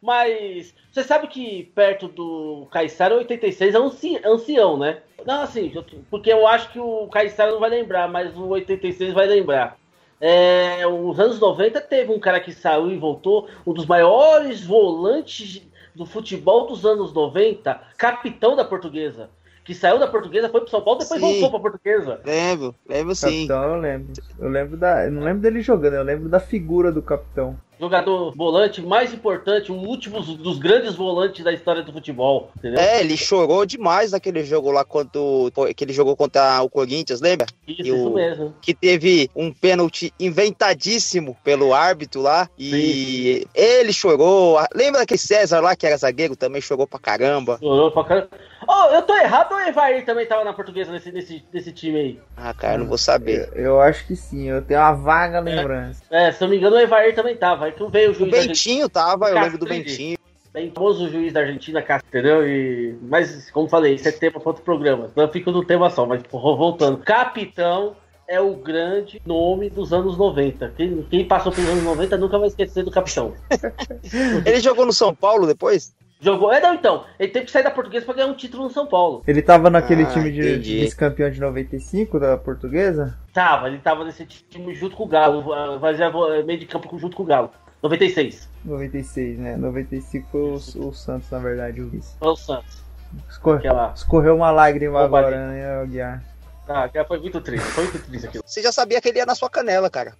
Speaker 2: Mas você sabe que perto do Caissara 86 é anci- ancião, né? Não, assim, porque eu acho que o Caissara não vai lembrar, mas o 86 vai lembrar. É, os anos 90 teve um cara que saiu e voltou, um dos maiores volantes do futebol dos anos 90, capitão da portuguesa. Que saiu da portuguesa, foi pro São Paulo, depois
Speaker 3: Sim.
Speaker 2: voltou pra portuguesa.
Speaker 3: Lembro, lembro sim.
Speaker 1: Capitão, eu lembro. Eu lembro da. Eu não lembro dele jogando, eu lembro da figura do capitão.
Speaker 2: Jogador volante mais importante, o último dos grandes volantes da história do futebol, entendeu?
Speaker 3: É, ele chorou demais naquele jogo lá quando que ele jogou contra o Corinthians, lembra?
Speaker 2: Isso,
Speaker 3: E o-
Speaker 2: isso mesmo.
Speaker 3: que teve um pênalti inventadíssimo pelo árbitro lá e ele chorou. Lembra daquele César lá que era zagueiro também chorou pra caramba.
Speaker 2: Chorou pra caramba. Oh, eu tô errado ou o Evair também tava na portuguesa nesse, nesse, nesse time aí?
Speaker 3: Ah, cara, não vou saber.
Speaker 1: Eu, eu acho que sim, eu tenho uma vaga lembrança.
Speaker 2: É, se eu não me engano, o Evair também tava. Aí que veio o
Speaker 3: O
Speaker 2: juiz Argentina,
Speaker 3: Bentinho tava, eu lembro do. Bentinho.
Speaker 2: bem famoso juiz da Argentina, entendeu? E, mas, como falei, isso é tema para outro programa. Eu fico no tema só, mas porra, voltando. Capitão é o grande nome dos anos 90. Quem, quem passou pelos anos 90 nunca vai esquecer do Capitão.
Speaker 3: Ele jogou no São Paulo depois?
Speaker 2: Jogou. É, não, então. Ele teve que sair da portuguesa para ganhar um título no São Paulo.
Speaker 1: Ele tava naquele
Speaker 3: Ah,
Speaker 1: time de vice-campeão de 95 da portuguesa?
Speaker 2: Tava, ele tava nesse time junto com o Galo. ah, Fazia vo- meio de campo junto com o Galo. 96.
Speaker 1: 96, né? 95 foi o, o Santos, na verdade, o vice.
Speaker 2: Foi o Santos.
Speaker 1: Escorre-
Speaker 2: Aquela.
Speaker 1: Escorreu uma lágrima
Speaker 2: Opa,
Speaker 1: agora, né, Aguiar?
Speaker 2: Ah, foi muito triste. Foi muito triste aquilo.
Speaker 3: Você já sabia que ele ia na sua canela, cara.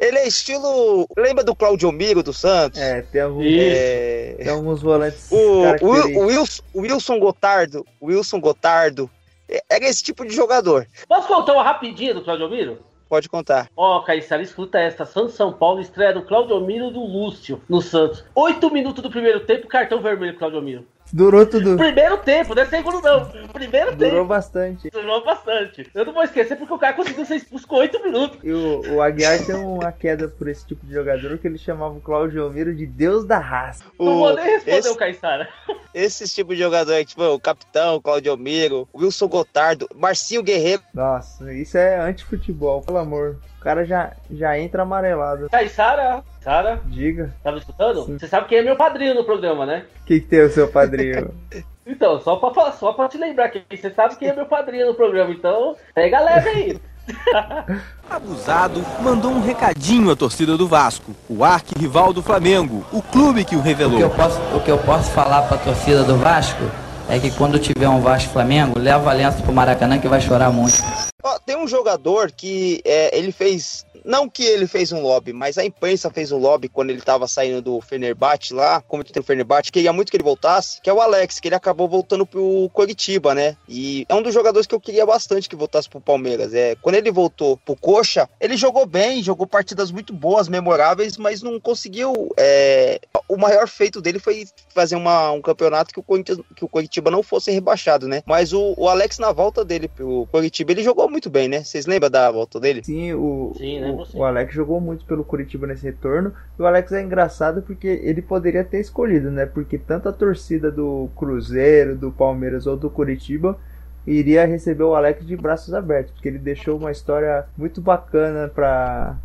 Speaker 3: Ele é estilo. Lembra do Claudio Miro do Santos?
Speaker 1: É, tem alguns.
Speaker 3: É,
Speaker 1: tem alguns volantes
Speaker 3: O, o, Wilson, Wilson Gotardo, Wilson Gotardo, é- era esse tipo de jogador.
Speaker 2: Posso contar uma rapidinha do Claudio Miro?
Speaker 3: Pode contar.
Speaker 2: Ó, Caissara, escuta esta. Santos São Paulo estreia do Claudio Miro do Lúcio no Santos. Oito minutos do primeiro tempo, cartão vermelho pro Claudio Miro.
Speaker 1: Durou tudo.
Speaker 2: Primeiro tempo, não é segundo não. Primeiro
Speaker 1: Durou
Speaker 2: tempo.
Speaker 1: bastante.
Speaker 2: Durou bastante. Eu não vou esquecer porque o cara conseguiu ser expulso com oito minutos.
Speaker 1: E o, o Aguiar tem uma queda por esse tipo de jogador que ele chamava o Claudio Almiro de Deus da raça.
Speaker 2: Não
Speaker 3: O-
Speaker 2: vou nem responder
Speaker 3: esse-
Speaker 2: o Caissara.
Speaker 3: Esses tipos de jogador, tipo o Capitão, Claudio Miro, Wilson Gotardo, Marcinho Guerreiro.
Speaker 1: Nossa, isso é anti-futebol, pelo amor. O cara já, já entra amarelado.
Speaker 2: Caissara, Sara,
Speaker 1: Diga,
Speaker 2: tava escutando?
Speaker 1: Sim.
Speaker 2: Você sabe quem é meu padrinho no programa, né?
Speaker 1: o que, tem o seu padrinho?
Speaker 2: Então, só pra, falar- só pra te lembrar que você sabe quem é meu padrinho no programa, então pega leve aí.
Speaker 5: Abusado mandou um recadinho à torcida do Vasco, o arquirrival do Flamengo, o clube que o
Speaker 6: O que eu
Speaker 5: revelou.
Speaker 6: posso, o que eu posso falar pra torcida do Vasco é que quando tiver um Vasco Flamengo, leva a aliança pro Maracanã que vai chorar muito.
Speaker 3: Ó, tem um jogador que é, ele fez não que ele fez um lobby, mas a imprensa fez um lobby quando ele tava saindo do Fenerbahçe lá, como tem o Fenerbahçe, queria muito que ele voltasse, que é o Alex, que ele acabou voltando pro Coritiba, né? E é um dos jogadores que eu queria bastante que voltasse pro Palmeiras. É, quando ele voltou pro Coxa, ele jogou bem, jogou partidas muito boas, memoráveis, mas não conseguiu. É... O maior feito dele foi fazer uma, um campeonato que o, Corinthians, que o Coritiba não fosse rebaixado, né? Mas o, o Alex, na volta dele pro Coritiba, ele jogou muito bem, né? Vocês lembram da volta dele?
Speaker 1: Sim, o,
Speaker 2: Sim, né,
Speaker 1: o,
Speaker 2: você.
Speaker 1: o Alex jogou muito pelo Curitiba nesse retorno. E o Alex é engraçado porque ele poderia ter escolhido, né? Porque tanto a torcida do Cruzeiro, do Palmeiras ou do Curitiba iria receber o Alex de braços abertos, porque ele deixou uma história muito bacana para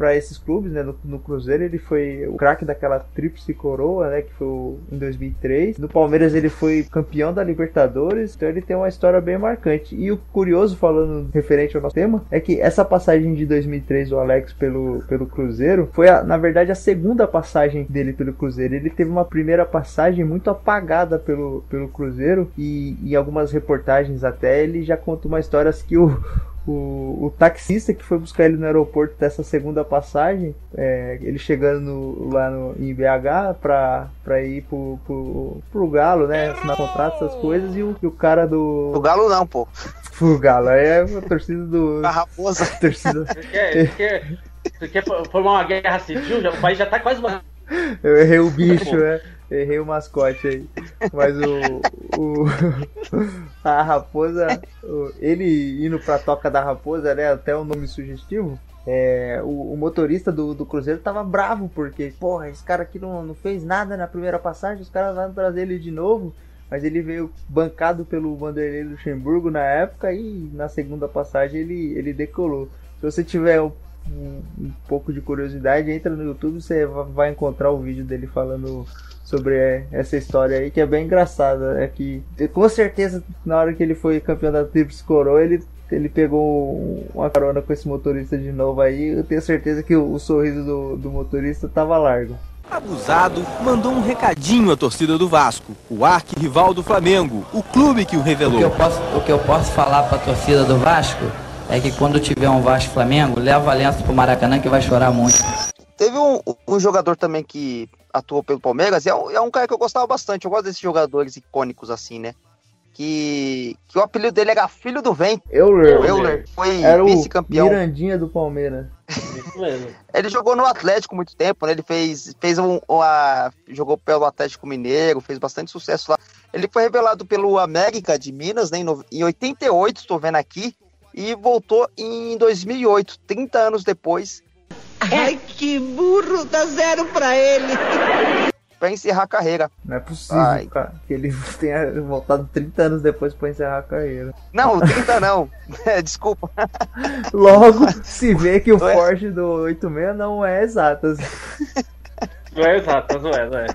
Speaker 1: para esses clubes, né? No, no, Cruzeiro ele foi o craque daquela tríplice coroa, né? Que foi em 2003. No Palmeiras ele foi campeão da Libertadores, então ele tem uma história bem marcante. E o curioso, falando referente ao nosso tema, é que essa passagem de 2003 do Alex pelo, pelo Cruzeiro foi, a, na verdade, a segunda passagem dele pelo Cruzeiro. Ele teve uma primeira passagem muito apagada pelo, pelo Cruzeiro e em algumas reportagens até ele já conta uma história que o o, o, taxista que foi buscar ele no aeroporto dessa segunda passagem, é, ele chegando no, lá no, em BH pra, pra ir pro, pro, pro Galo, né? Assinar contrato, essas coisas, e o, e o cara do.
Speaker 3: O Galo não, pô.
Speaker 1: Pro Galo, aí é a torcida do.
Speaker 3: A raposa.
Speaker 1: A torcida.
Speaker 2: Você quer, você quer, você quer formar uma guerra civil? Já, o país já tá quase uma.
Speaker 1: Eu errei o bicho, né? Errei o mascote aí. Mas o. o a raposa. Ele indo pra toca da raposa, né? Até o um nome sugestivo. É, o, o, motorista do, do Cruzeiro tava bravo, porque, porra, esse cara aqui não, não fez nada na primeira passagem, os caras vão trazer ele de novo. Mas ele veio bancado pelo Vanderlei Luxemburgo na época e na segunda passagem ele, ele decolou. Se você tiver um, um, um pouco de curiosidade, entra no YouTube, você vai encontrar o vídeo dele falando sobre essa história aí, que é bem engraçada. É que, com certeza, na hora que ele foi campeão da Tríplice Coroa, ele, ele pegou uma carona com esse motorista de novo aí. Eu tenho certeza que o, o sorriso do, do motorista tava largo.
Speaker 5: Abusado mandou um recadinho à torcida do Vasco, o arqui-rival do Flamengo, o clube que o revelou.
Speaker 6: O que eu posso, o que eu posso falar para a torcida do Vasco é que quando tiver um Vasco Flamengo, leva a pro Maracanã que vai chorar muito.
Speaker 3: Teve um, um jogador também que atuou pelo Palmeiras, é um, é um cara que eu gostava bastante. Eu gosto desses jogadores icônicos assim, né? Que, que o apelido dele era Filho do Vento.
Speaker 1: Euler.
Speaker 3: O Euler foi
Speaker 1: Era
Speaker 3: vice-campeão.
Speaker 1: Mirandinha do Palmeiras.
Speaker 3: Ele jogou no Atlético muito tempo, né? Ele fez, fez um, uma, jogou pelo Atlético Mineiro, fez bastante sucesso lá. Ele foi revelado pelo América de Minas, né? Em 88, estou vendo aqui, e voltou em 2008, 30 anos depois,
Speaker 7: Ai, que burro, dá zero pra ele.
Speaker 3: para encerrar a carreira.
Speaker 1: Não é possível,
Speaker 3: Ai.
Speaker 1: cara, que ele tenha voltado 30 anos depois pra encerrar a carreira.
Speaker 3: Não, 30 não. É, Desculpa.
Speaker 1: Logo se vê que o
Speaker 3: Ué?
Speaker 1: forte do 86 não é exatas.
Speaker 2: Não é exato, não é, não é.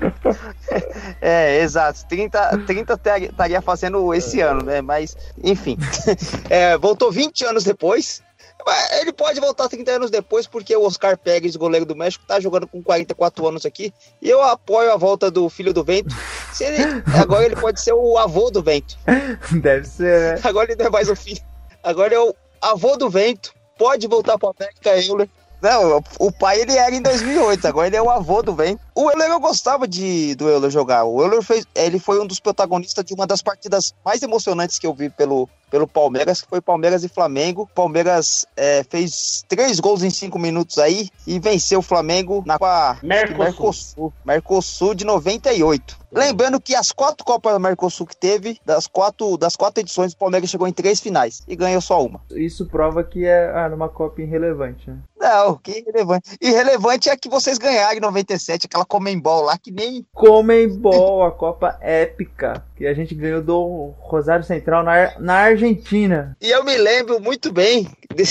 Speaker 3: É, exato. 30, 30 ter- estaria fazendo esse ano, né? Mas, enfim. É, voltou 20 anos depois. Mas Ele pode voltar 30 anos depois, porque o Oscar Pérez, goleiro do México, tá jogando com 44 anos aqui. E eu apoio a volta do filho do vento. Se ele- agora ele pode ser o avô do vento.
Speaker 1: Deve ser, né?
Speaker 3: Agora ele não é mais o filho. Agora é o avô do vento. Pode voltar para América Euler. Não, o pai ele era em 2008, agora ele é o avô do vento. O Euler eu gostava de do Euler jogar. O Euler fez, ele foi um dos protagonistas de uma das partidas mais emocionantes que eu vi pelo, pelo Palmeiras, que foi Palmeiras e Flamengo. Palmeiras é, fez três gols em cinco minutos aí e venceu o Flamengo na com a- acho que
Speaker 2: Mercosul.
Speaker 3: Mercosul. Mercosul de 98. Lembrando que as quatro Copas do Mercosul que teve, das quatro, das quatro edições, o Palmeiras chegou em três finais e ganhou só uma.
Speaker 1: Isso prova que é ah, numa Copa irrelevante, né?
Speaker 3: Não, que irrelevante. Irrelevante é que vocês ganharam em 97, aquela Comembol lá que nem.
Speaker 1: Comembol, a Copa épica que a gente ganhou do Rosário Central na, na Argentina.
Speaker 3: E eu me lembro muito bem de,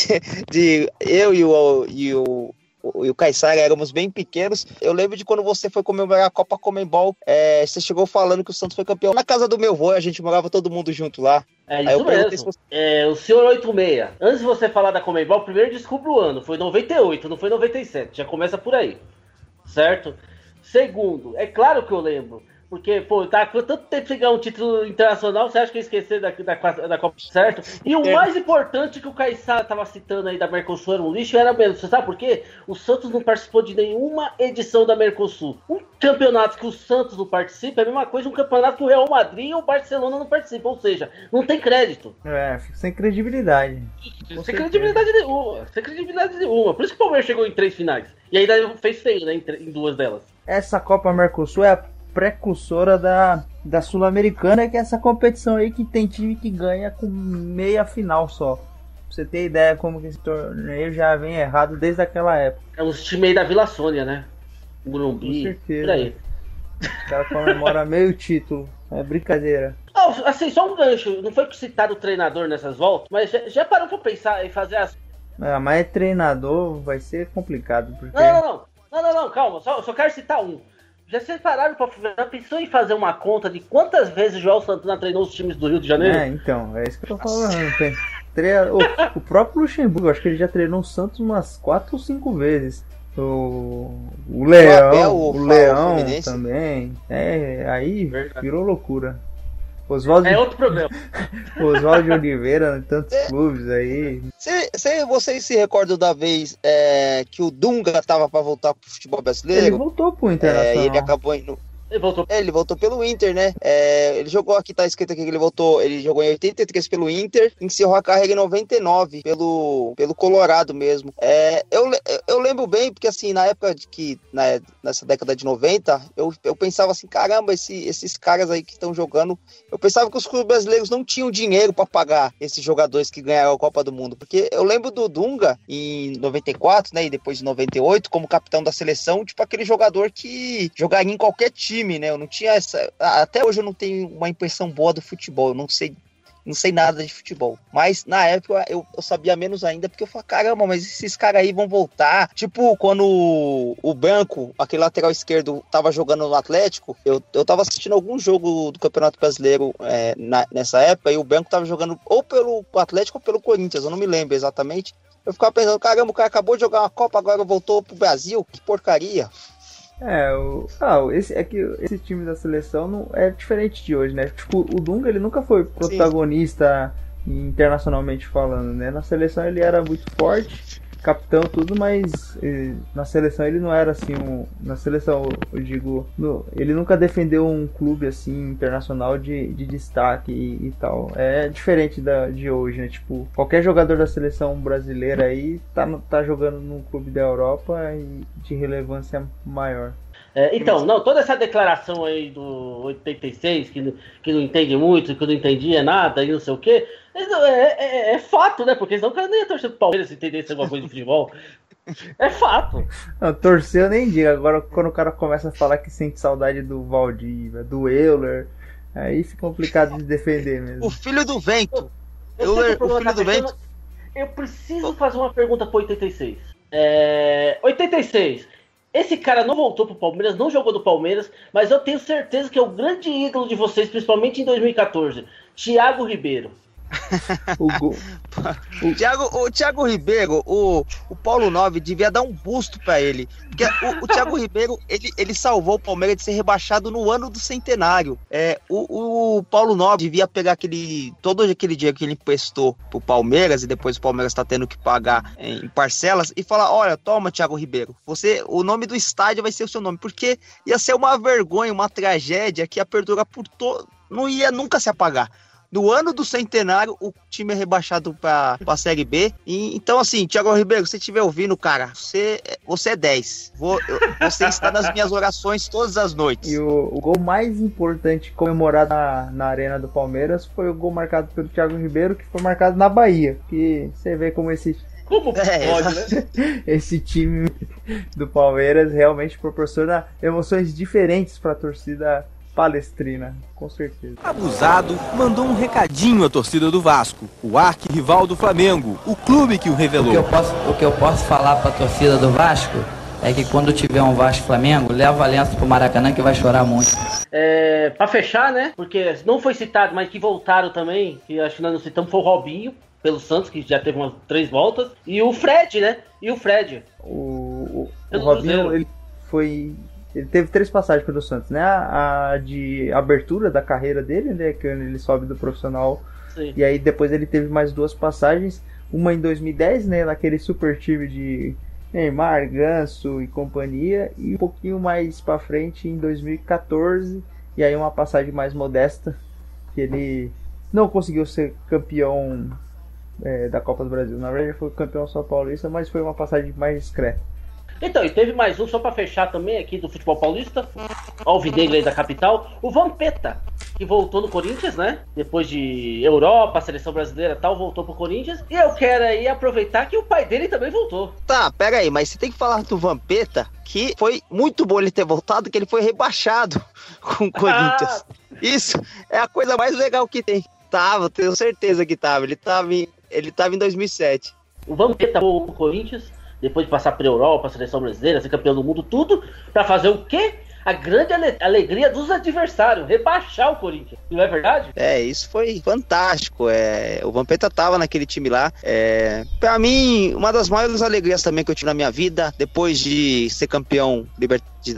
Speaker 3: de eu e o, e o, e o Caissara éramos bem pequenos. Eu lembro de quando você foi comemorar a Copa Comembol, é, você chegou falando que o Santos foi campeão na casa do meu avô, a gente morava todo mundo junto lá.
Speaker 2: É
Speaker 3: Aí eu
Speaker 2: isso
Speaker 3: perguntei
Speaker 2: mesmo.
Speaker 3: você-
Speaker 2: É, o senhor 86. Antes de você falar da Comembol, primeiro descubra o ano. Foi 98, não foi 97. Já começa por aí. Certo? Segundo, é claro que eu lembro. Porque, pô, tá com tanto tempo sem ganhar um título internacional, você acha que eu esquecer da, da, da Copa certo? E o
Speaker 3: É.
Speaker 2: mais importante que o Caissara tava citando aí da Mercosul era um lixo, era mesmo. Você sabe por quê? O Santos não participou de nenhuma edição da Mercosul. Um campeonato que o Santos não participa é a mesma coisa um campeonato que o Real Madrid ou o Barcelona não participam. Ou seja, não tem crédito.
Speaker 1: É, sem credibilidade.
Speaker 2: Sem
Speaker 1: certeza.
Speaker 2: credibilidade nenhuma. Sem credibilidade nenhuma. Por isso que o Palmeiras chegou em três finais. E ainda fez feio, né? Em duas delas.
Speaker 1: Essa Copa Mercosul é a precursora da, da Sul-Americana, que é essa competição aí que tem time que ganha com meia final só. Pra você ter ideia como que esse torneio já vem errado desde aquela época.
Speaker 2: É uns times aí da Vila Sônia, né?
Speaker 1: Com
Speaker 2: Morumbi.
Speaker 1: certeza.
Speaker 2: Por aí.
Speaker 1: O cara comemora meio título. É brincadeira.
Speaker 2: Ah, assim, só um gancho. Não foi citado o treinador nessas voltas, mas já, já parou pra pensar em fazer as.
Speaker 1: É, mas treinador vai ser complicado, porque.
Speaker 2: Não, não, não. Não, não, não, calma. Só, só quero citar um. Já vocês pararam pra. Já pensou em fazer uma conta de quantas vezes o Joel Santana treinou os times do Rio de Janeiro?
Speaker 1: É, então, é isso que eu tô falando. Tem, o, o próprio Luxemburgo, acho que ele já treinou o Santos umas 4 ou 5 vezes. O, o Leão,
Speaker 3: Abel,
Speaker 1: o,
Speaker 3: o
Speaker 1: Leão
Speaker 3: Fluminense.
Speaker 1: também. É, aí
Speaker 2: Verdade.
Speaker 1: virou loucura. Oswaldo
Speaker 2: É outro problema.
Speaker 1: Oswaldo de Oliveira, em tantos clubes aí.
Speaker 3: Cê, cê- vocês se recordam da vez é, que o Dunga tava pra voltar pro futebol
Speaker 1: Ele
Speaker 3: brasileiro?
Speaker 1: voltou pro
Speaker 3: É,
Speaker 1: Internacional.
Speaker 3: e ele acabou indo.
Speaker 2: Ele voltou.
Speaker 3: É, ele voltou pelo Inter, né? É, ele jogou aqui, tá escrito aqui que ele voltou. Ele jogou em 83 pelo Inter, encerrou a carreira em 99 pelo, pelo Colorado mesmo. É, eu, eu lembro bem, porque assim, na época de que, na- nessa década de 90, eu, eu pensava assim: caramba, esse- esses caras aí que estão jogando. Eu pensava que os clubes brasileiros não tinham dinheiro pra pagar esses jogadores que ganharam a Copa do Mundo. Porque eu lembro do Dunga em 94, né? E depois de 98, como capitão da seleção, tipo aquele jogador que jogaria em qualquer time, né? Eu não tinha essa. Até hoje eu não tenho uma impressão boa do futebol. Eu não sei. Não sei nada de futebol. Mas na época eu, eu sabia menos ainda, porque eu falei, caramba, mas esses caras aí vão voltar. Tipo, quando o, o Branco, aquele lateral esquerdo, tava jogando no Atlético, eu, eu tava assistindo algum jogo do Campeonato Brasileiro é, na- nessa época, e o Branco tava jogando ou pelo Atlético ou pelo Corinthians, eu não me lembro exatamente. Eu ficava pensando, caramba, o cara acabou de jogar uma Copa, agora voltou pro Brasil, que porcaria.
Speaker 1: É, o, ah, esse, é que esse time da seleção não é diferente de hoje, né? Tipo, o Dunga ele nunca foi protagonista internacionalmente falando, né? Na seleção ele era muito forte, capitão, tudo, mas eh, na seleção ele não era assim um. Na seleção, eu digo, no- ele nunca defendeu um clube assim internacional de, de destaque e, e tal. É diferente da, de hoje, né? Tipo, qualquer jogador da seleção brasileira aí tá, tá jogando num clube da Europa e de relevância maior.
Speaker 2: É, então, não, toda essa declaração aí do 86, que, não- que não entende muito, que não entendia nada e não sei o quê, é, é- é fato, né? Porque senão o cara nem ia torcer pro Palmeiras se entendesse alguma coisa de futebol. É fato.
Speaker 1: Não, torcer eu nem digo. Agora, quando o cara começa a falar que sente saudade do Valdívia, do Euler, aí fica complicado de defender mesmo.
Speaker 3: O filho do vento.
Speaker 2: Eu
Speaker 3: Eu-
Speaker 2: o
Speaker 3: filho
Speaker 2: tá
Speaker 3: do
Speaker 2: fechando, Eu preciso fazer uma pergunta pro 86. É, 86. Esse cara não voltou pro Palmeiras, não jogou do Palmeiras, mas eu tenho certeza que é o grande ídolo de vocês, principalmente em 2014. Thiago Ribeiro.
Speaker 1: O
Speaker 3: Thiago, o Thiago Ribeiro, o, o Paulo Nove devia dar um busto pra ele. Porque o, o Thiago Ribeiro, ele, ele salvou o Palmeiras de ser rebaixado no ano do centenário. É, o, o Paulo Nove devia pegar aquele. Todo aquele dia que ele emprestou pro Palmeiras e depois o Palmeiras tá tendo que pagar em parcelas e falar: olha, toma, Thiago Ribeiro, você, o nome do estádio vai ser o seu nome. Porque ia ser uma vergonha, uma tragédia que ia perdurar por todo. Não ia nunca se apagar. No ano do centenário, o time é rebaixado pra, pra Série B. E, então, assim, Thiago Ribeiro, se você estiver ouvindo, cara, você, você é 10. Vou- eu- você está nas minhas orações todas as noites.
Speaker 1: E o, o gol mais importante comemorado na, na arena do Palmeiras foi o gol marcado pelo Thiago Ribeiro, que foi marcado na Bahia. Que você vê como esse,
Speaker 2: Como
Speaker 3: É,
Speaker 2: pode, né?
Speaker 1: esse time do Palmeiras realmente proporciona emoções diferentes para a torcida palestrina, com certeza.
Speaker 5: Abusado mandou um recadinho à torcida do Vasco, o arquirrival do Flamengo, o clube que o
Speaker 6: O que eu
Speaker 5: revelou.
Speaker 6: posso, o que eu posso falar pra torcida do Vasco é que quando tiver um Vasco Flamengo, leva a aliança pro Maracanã que vai chorar muito.
Speaker 2: É, pra fechar, né? Porque não foi citado, mas que voltaram também, que acho que nós não citamos, foi o Robinho, pelo Santos, que já teve umas três voltas, e o Fred, né? E o Fred.
Speaker 1: O, o, o Robinho ele foi Ele teve três passagens pelo Santos, né? A, a de abertura da carreira dele, né? Que ele sobe do profissional.
Speaker 2: Sim.
Speaker 1: E aí depois ele teve mais duas passagens. Uma em 2010, né? Naquele super time de Neymar, Ganso e companhia. E um pouquinho mais pra frente em 2014. E aí uma passagem mais modesta. Que ele não conseguiu ser campeão é, da Copa do Brasil. Na verdade, foi campeão São Paulista, mas foi uma passagem mais discreta.
Speaker 2: Então, e teve mais um, só pra fechar também aqui do futebol paulista, Alvinegro aí da capital, o Vampeta, que voltou no Corinthians, né? Depois de Europa, seleção brasileira e tal, voltou pro Corinthians. E eu quero aí aproveitar que o pai dele também voltou.
Speaker 3: Tá, pera aí, mas você tem que falar do Vampeta, que foi muito bom ele ter voltado, que ele foi rebaixado com o Corinthians. Isso é a coisa mais legal que tem. Tava, tenho certeza que tava. Ele tava em, ele tava em 2007.
Speaker 2: O Vampeta voltou pro Corinthians, depois de passar pra Europa, seleção brasileira, ser campeão do mundo, tudo, pra fazer o quê? A grande ale- alegria dos adversários, rebaixar o Corinthians. Não é verdade?
Speaker 3: É, isso foi fantástico. É, o Vampeta tava naquele time lá. É, para mim, uma das maiores alegrias também que eu tive na minha vida, depois de ser campeão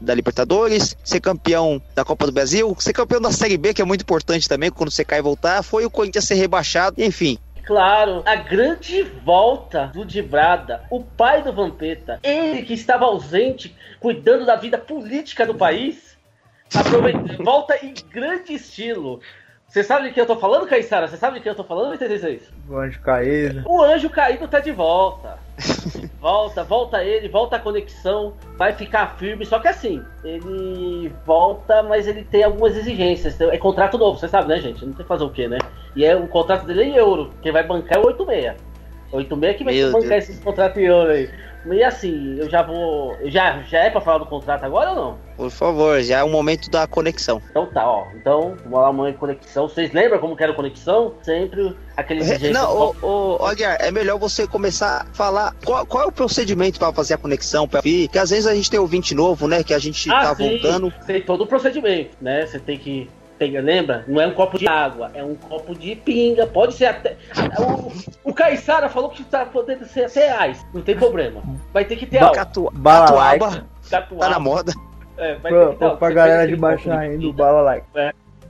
Speaker 3: da Libertadores, ser campeão da Copa do Brasil, ser campeão da Série B, que é muito importante também, quando você cai e voltar, foi o Corinthians ser rebaixado. Enfim,
Speaker 2: Claro, a grande volta do Dibrada, o pai do Vampeta, ele que estava ausente, cuidando da vida política do país, volta em grande estilo. Você sabe de quem eu tô falando, Caissara? Você sabe de quem eu tô falando, 86?
Speaker 1: O anjo caído.
Speaker 2: O anjo caído tá de volta. Volta, volta ele, volta a conexão, vai ficar firme. Só que assim, ele volta, mas ele tem algumas exigências. É contrato novo, você sabe, né, gente? Não tem que fazer o quê, né? E é o contrato dele é em euro. Quem vai bancar é o 86. 86 que vai
Speaker 3: Meu
Speaker 2: bancar
Speaker 3: Deus.
Speaker 2: esses contratos em euro aí. E assim, eu já vou. eu Já, já é pra falar do contrato agora ou não?
Speaker 3: por favor, já é o momento da conexão.
Speaker 2: Então tá, ó. Então, vamos lá, mãe, conexão. Vocês lembram como que era a conexão? Sempre aquele exigência.
Speaker 3: Não, ô, ô, ô, Aguiar, é melhor você começar a falar qual, qual é o procedimento para fazer a conexão, pra vir, porque às vezes a gente tem ouvinte novo, né, que a gente tá
Speaker 2: Ah, sim,
Speaker 3: voltando.
Speaker 2: Tem todo o procedimento, né? Você tem que. Tem, lembra? Não é um copo de água, é um copo de pinga. Pode ser até. O, o Caissara falou que tá podendo ser até reais. Não tem problema. Vai ter que ter álcool.
Speaker 3: Catu,
Speaker 1: Bala
Speaker 3: Catuaba. tá na moda.
Speaker 2: É, vai
Speaker 1: Pra,
Speaker 2: ter que ter
Speaker 1: pra, galera de baixar ainda o like.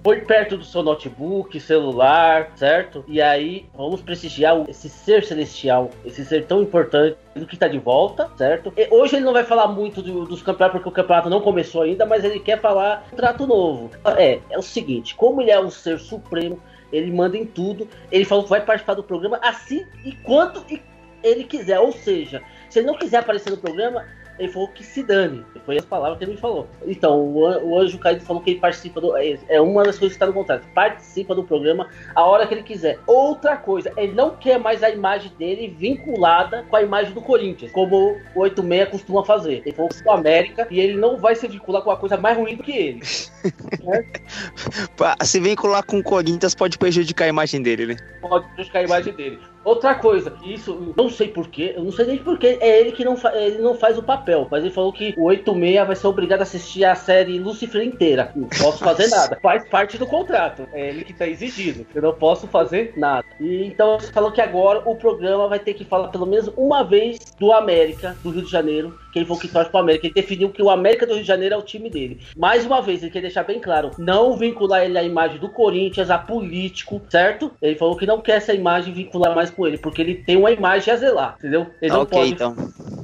Speaker 2: Põe perto do seu notebook, celular, certo? E aí vamos prestigiar esse ser celestial, esse ser tão importante do que tá de volta, certo? E hoje ele não vai falar muito do- dos campeonatos porque o campeonato não começou ainda, mas ele quer falar um trato novo. É, é o seguinte, como ele é um ser supremo, ele manda em tudo. Ele falou que vai participar do programa assim e quando e- ele quiser. Ou seja, se ele não quiser aparecer no programa, ele falou que se dane. Foi as palavras que ele me falou. Então, o, an- o Anjo Caído falou que ele participa do. É, é uma das coisas que está no contrato. Participa do programa a hora que ele quiser. Outra coisa, ele não quer mais a imagem dele vinculada com a imagem do Corinthians, como o 86 costuma fazer. Ele falou que é o América e ele não vai se vincular com uma coisa mais ruim do que ele.
Speaker 3: Pra se vincular com o Corinthians pode prejudicar a imagem dele, né?
Speaker 2: pode prejudicar a imagem dele. Outra coisa, isso não sei porquê, eu não sei nem porquê, é ele que não, ele não faz o papel, mas ele falou que o 86 vai ser obrigado a assistir a série Lucifer inteira. Não posso fazer nada, faz parte do contrato, é ele que tá exigindo, eu não posso fazer nada. E então ele falou que agora o programa vai ter que falar pelo menos uma vez do América, do Rio de Janeiro, que ele falou que torce pro América, ele definiu que o América do Rio de Janeiro é o time dele. Mais uma vez, ele quer deixar bem claro, não vincular ele à imagem do Corinthians, a político, certo? Ele falou que não quer essa imagem vincular mais com ele, porque ele tem uma imagem a zelar, entendeu? Ele não
Speaker 3: ok,
Speaker 2: pode
Speaker 3: então.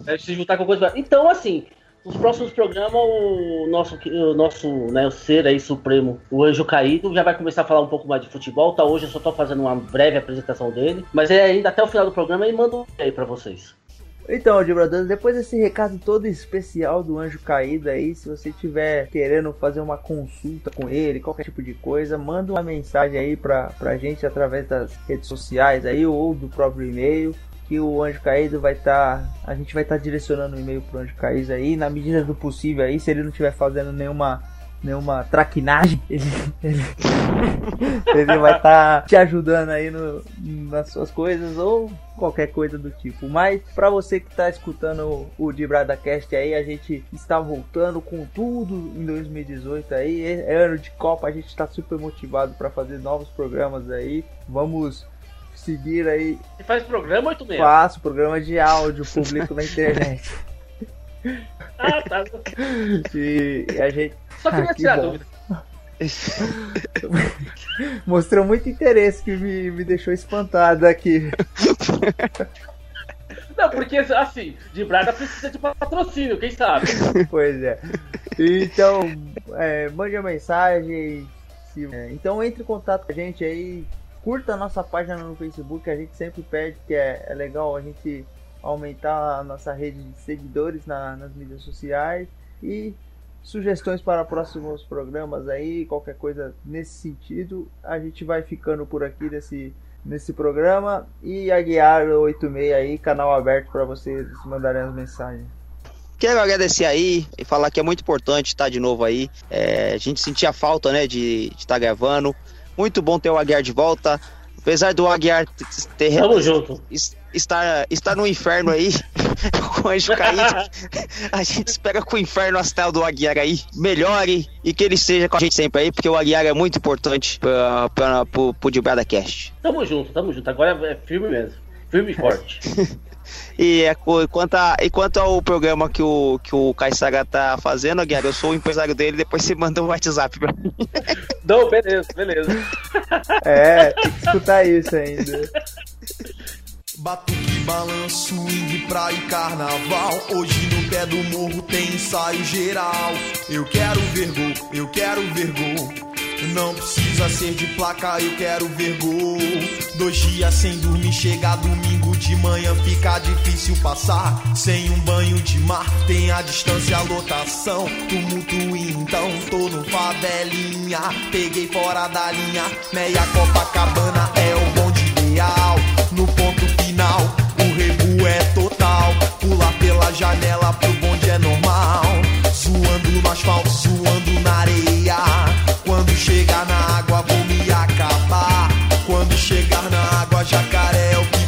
Speaker 2: é, se juntar com coisa. Então, assim, nos próximos programas, o nosso, o nosso né, o ser aí supremo, o Anjo Caído, já vai começar a falar um pouco mais de futebol. Tá? Hoje eu só tô fazendo uma breve apresentação dele, mas é ainda até o final do programa ele manda um aí pra vocês.
Speaker 1: Então, Dibradores, depois desse recado todo especial do Anjo Caído aí, se você tiver querendo fazer uma consulta com ele, qualquer tipo de coisa, manda uma mensagem aí pra, pra gente através das redes sociais aí ou do próprio e-mail. Que o Anjo Caído vai estar. a gente vai estar direcionando o e-mail pro Anjo Caído aí, na medida do possível aí, se ele não estiver fazendo nenhuma. Nenhuma traquinagem, ele, ele, ele vai estar te ajudando aí no, nas suas coisas ou qualquer coisa do tipo. Mas para você que está escutando o, o Dibrada Cast aí, a gente está voltando com tudo em 2018 aí, é ano de Copa, a gente está super motivado para fazer novos programas aí. Vamos seguir aí,
Speaker 2: Você faz programa 86?
Speaker 1: faço programa de áudio público na internet.
Speaker 2: Ah, tá.
Speaker 1: E a gente
Speaker 2: Só queria
Speaker 1: Ah, que
Speaker 2: tirar a
Speaker 1: bom.
Speaker 2: dúvida.
Speaker 1: mostrou muito interesse que me, me deixou espantado aqui.
Speaker 2: Não, porque assim, de Braga precisa de patrocínio, quem sabe?
Speaker 1: Pois é. Então, é, mande a mensagem. se- é, então entre em contato com a gente aí. Curta a nossa página no Facebook, a gente sempre pede que é, é legal a gente aumentar a nossa rede de seguidores na- nas mídias sociais. E sugestões para próximos programas aí, qualquer coisa nesse sentido, a gente vai ficando por aqui nesse, nesse programa. E a Guiar 86 aí, canal aberto para vocês mandarem as mensagens.
Speaker 3: Quero agradecer aí e falar que é muito importante estar de novo aí. É, a gente sentia falta, né, de estar gravando. Muito bom ter o Aguiar de volta. Apesar do Aguiar ter
Speaker 2: Tamo junto.
Speaker 3: Estar, estar no inferno aí, com o anjo caído, a gente espera que o inferno astral do Aguiar aí melhore e que ele esteja com a gente sempre aí, porque o Aguiar é muito importante pra, pra, pro, pro Dibrada Cast.
Speaker 2: Tamo junto, tamo junto. Agora é firme mesmo. Firme e forte.
Speaker 3: E é, quanto, a, e quanto ao programa que o, que o Caissara tá fazendo, Aguiar, eu sou o empresário dele, depois você manda um WhatsApp pra mim.
Speaker 2: Não, beleza, beleza.
Speaker 1: É, tem que escutar isso ainda.
Speaker 4: Batuque, balanço, swing, praia e carnaval. Hoje no pé do morro tem ensaio geral. Eu quero ver gol, eu quero ver gol. Não precisa ser de placa, eu quero ver gol. Dois dias sem dormir, chega domingo de manhã, fica difícil passar. Sem um banho de mar, tem a distância, a lotação. Tumulto então, tô no favelinha. Peguei fora da linha, meia Copacabana é janela pro bonde é normal. Zoando no asfalto, zoando na areia. Quando chegar na água, vou me acabar. Quando chegar na água, jacaré é o que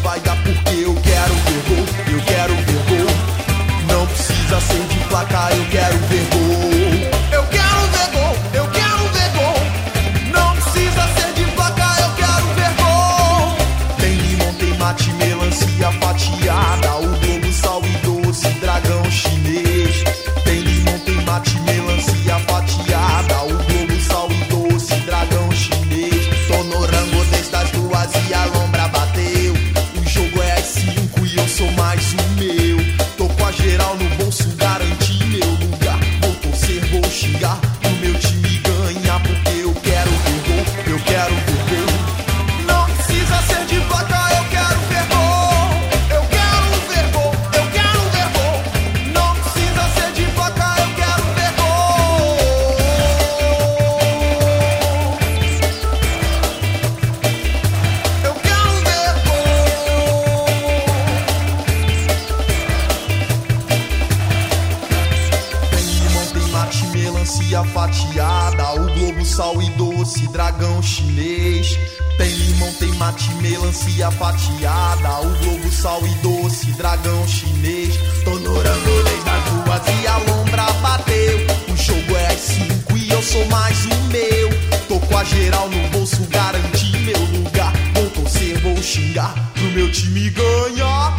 Speaker 4: O globo, sal e doce, dragão chinês. Tem limão, tem mate, melancia fatiada. O globo, sal e doce, dragão chinês. Tô no rangolês das ruas e a lombra bateu. O jogo é às cinco e eu sou mais o meu. Tô com a geral no bolso, garanti meu lugar. Vou torcer, vou xingar pro meu time ganhar.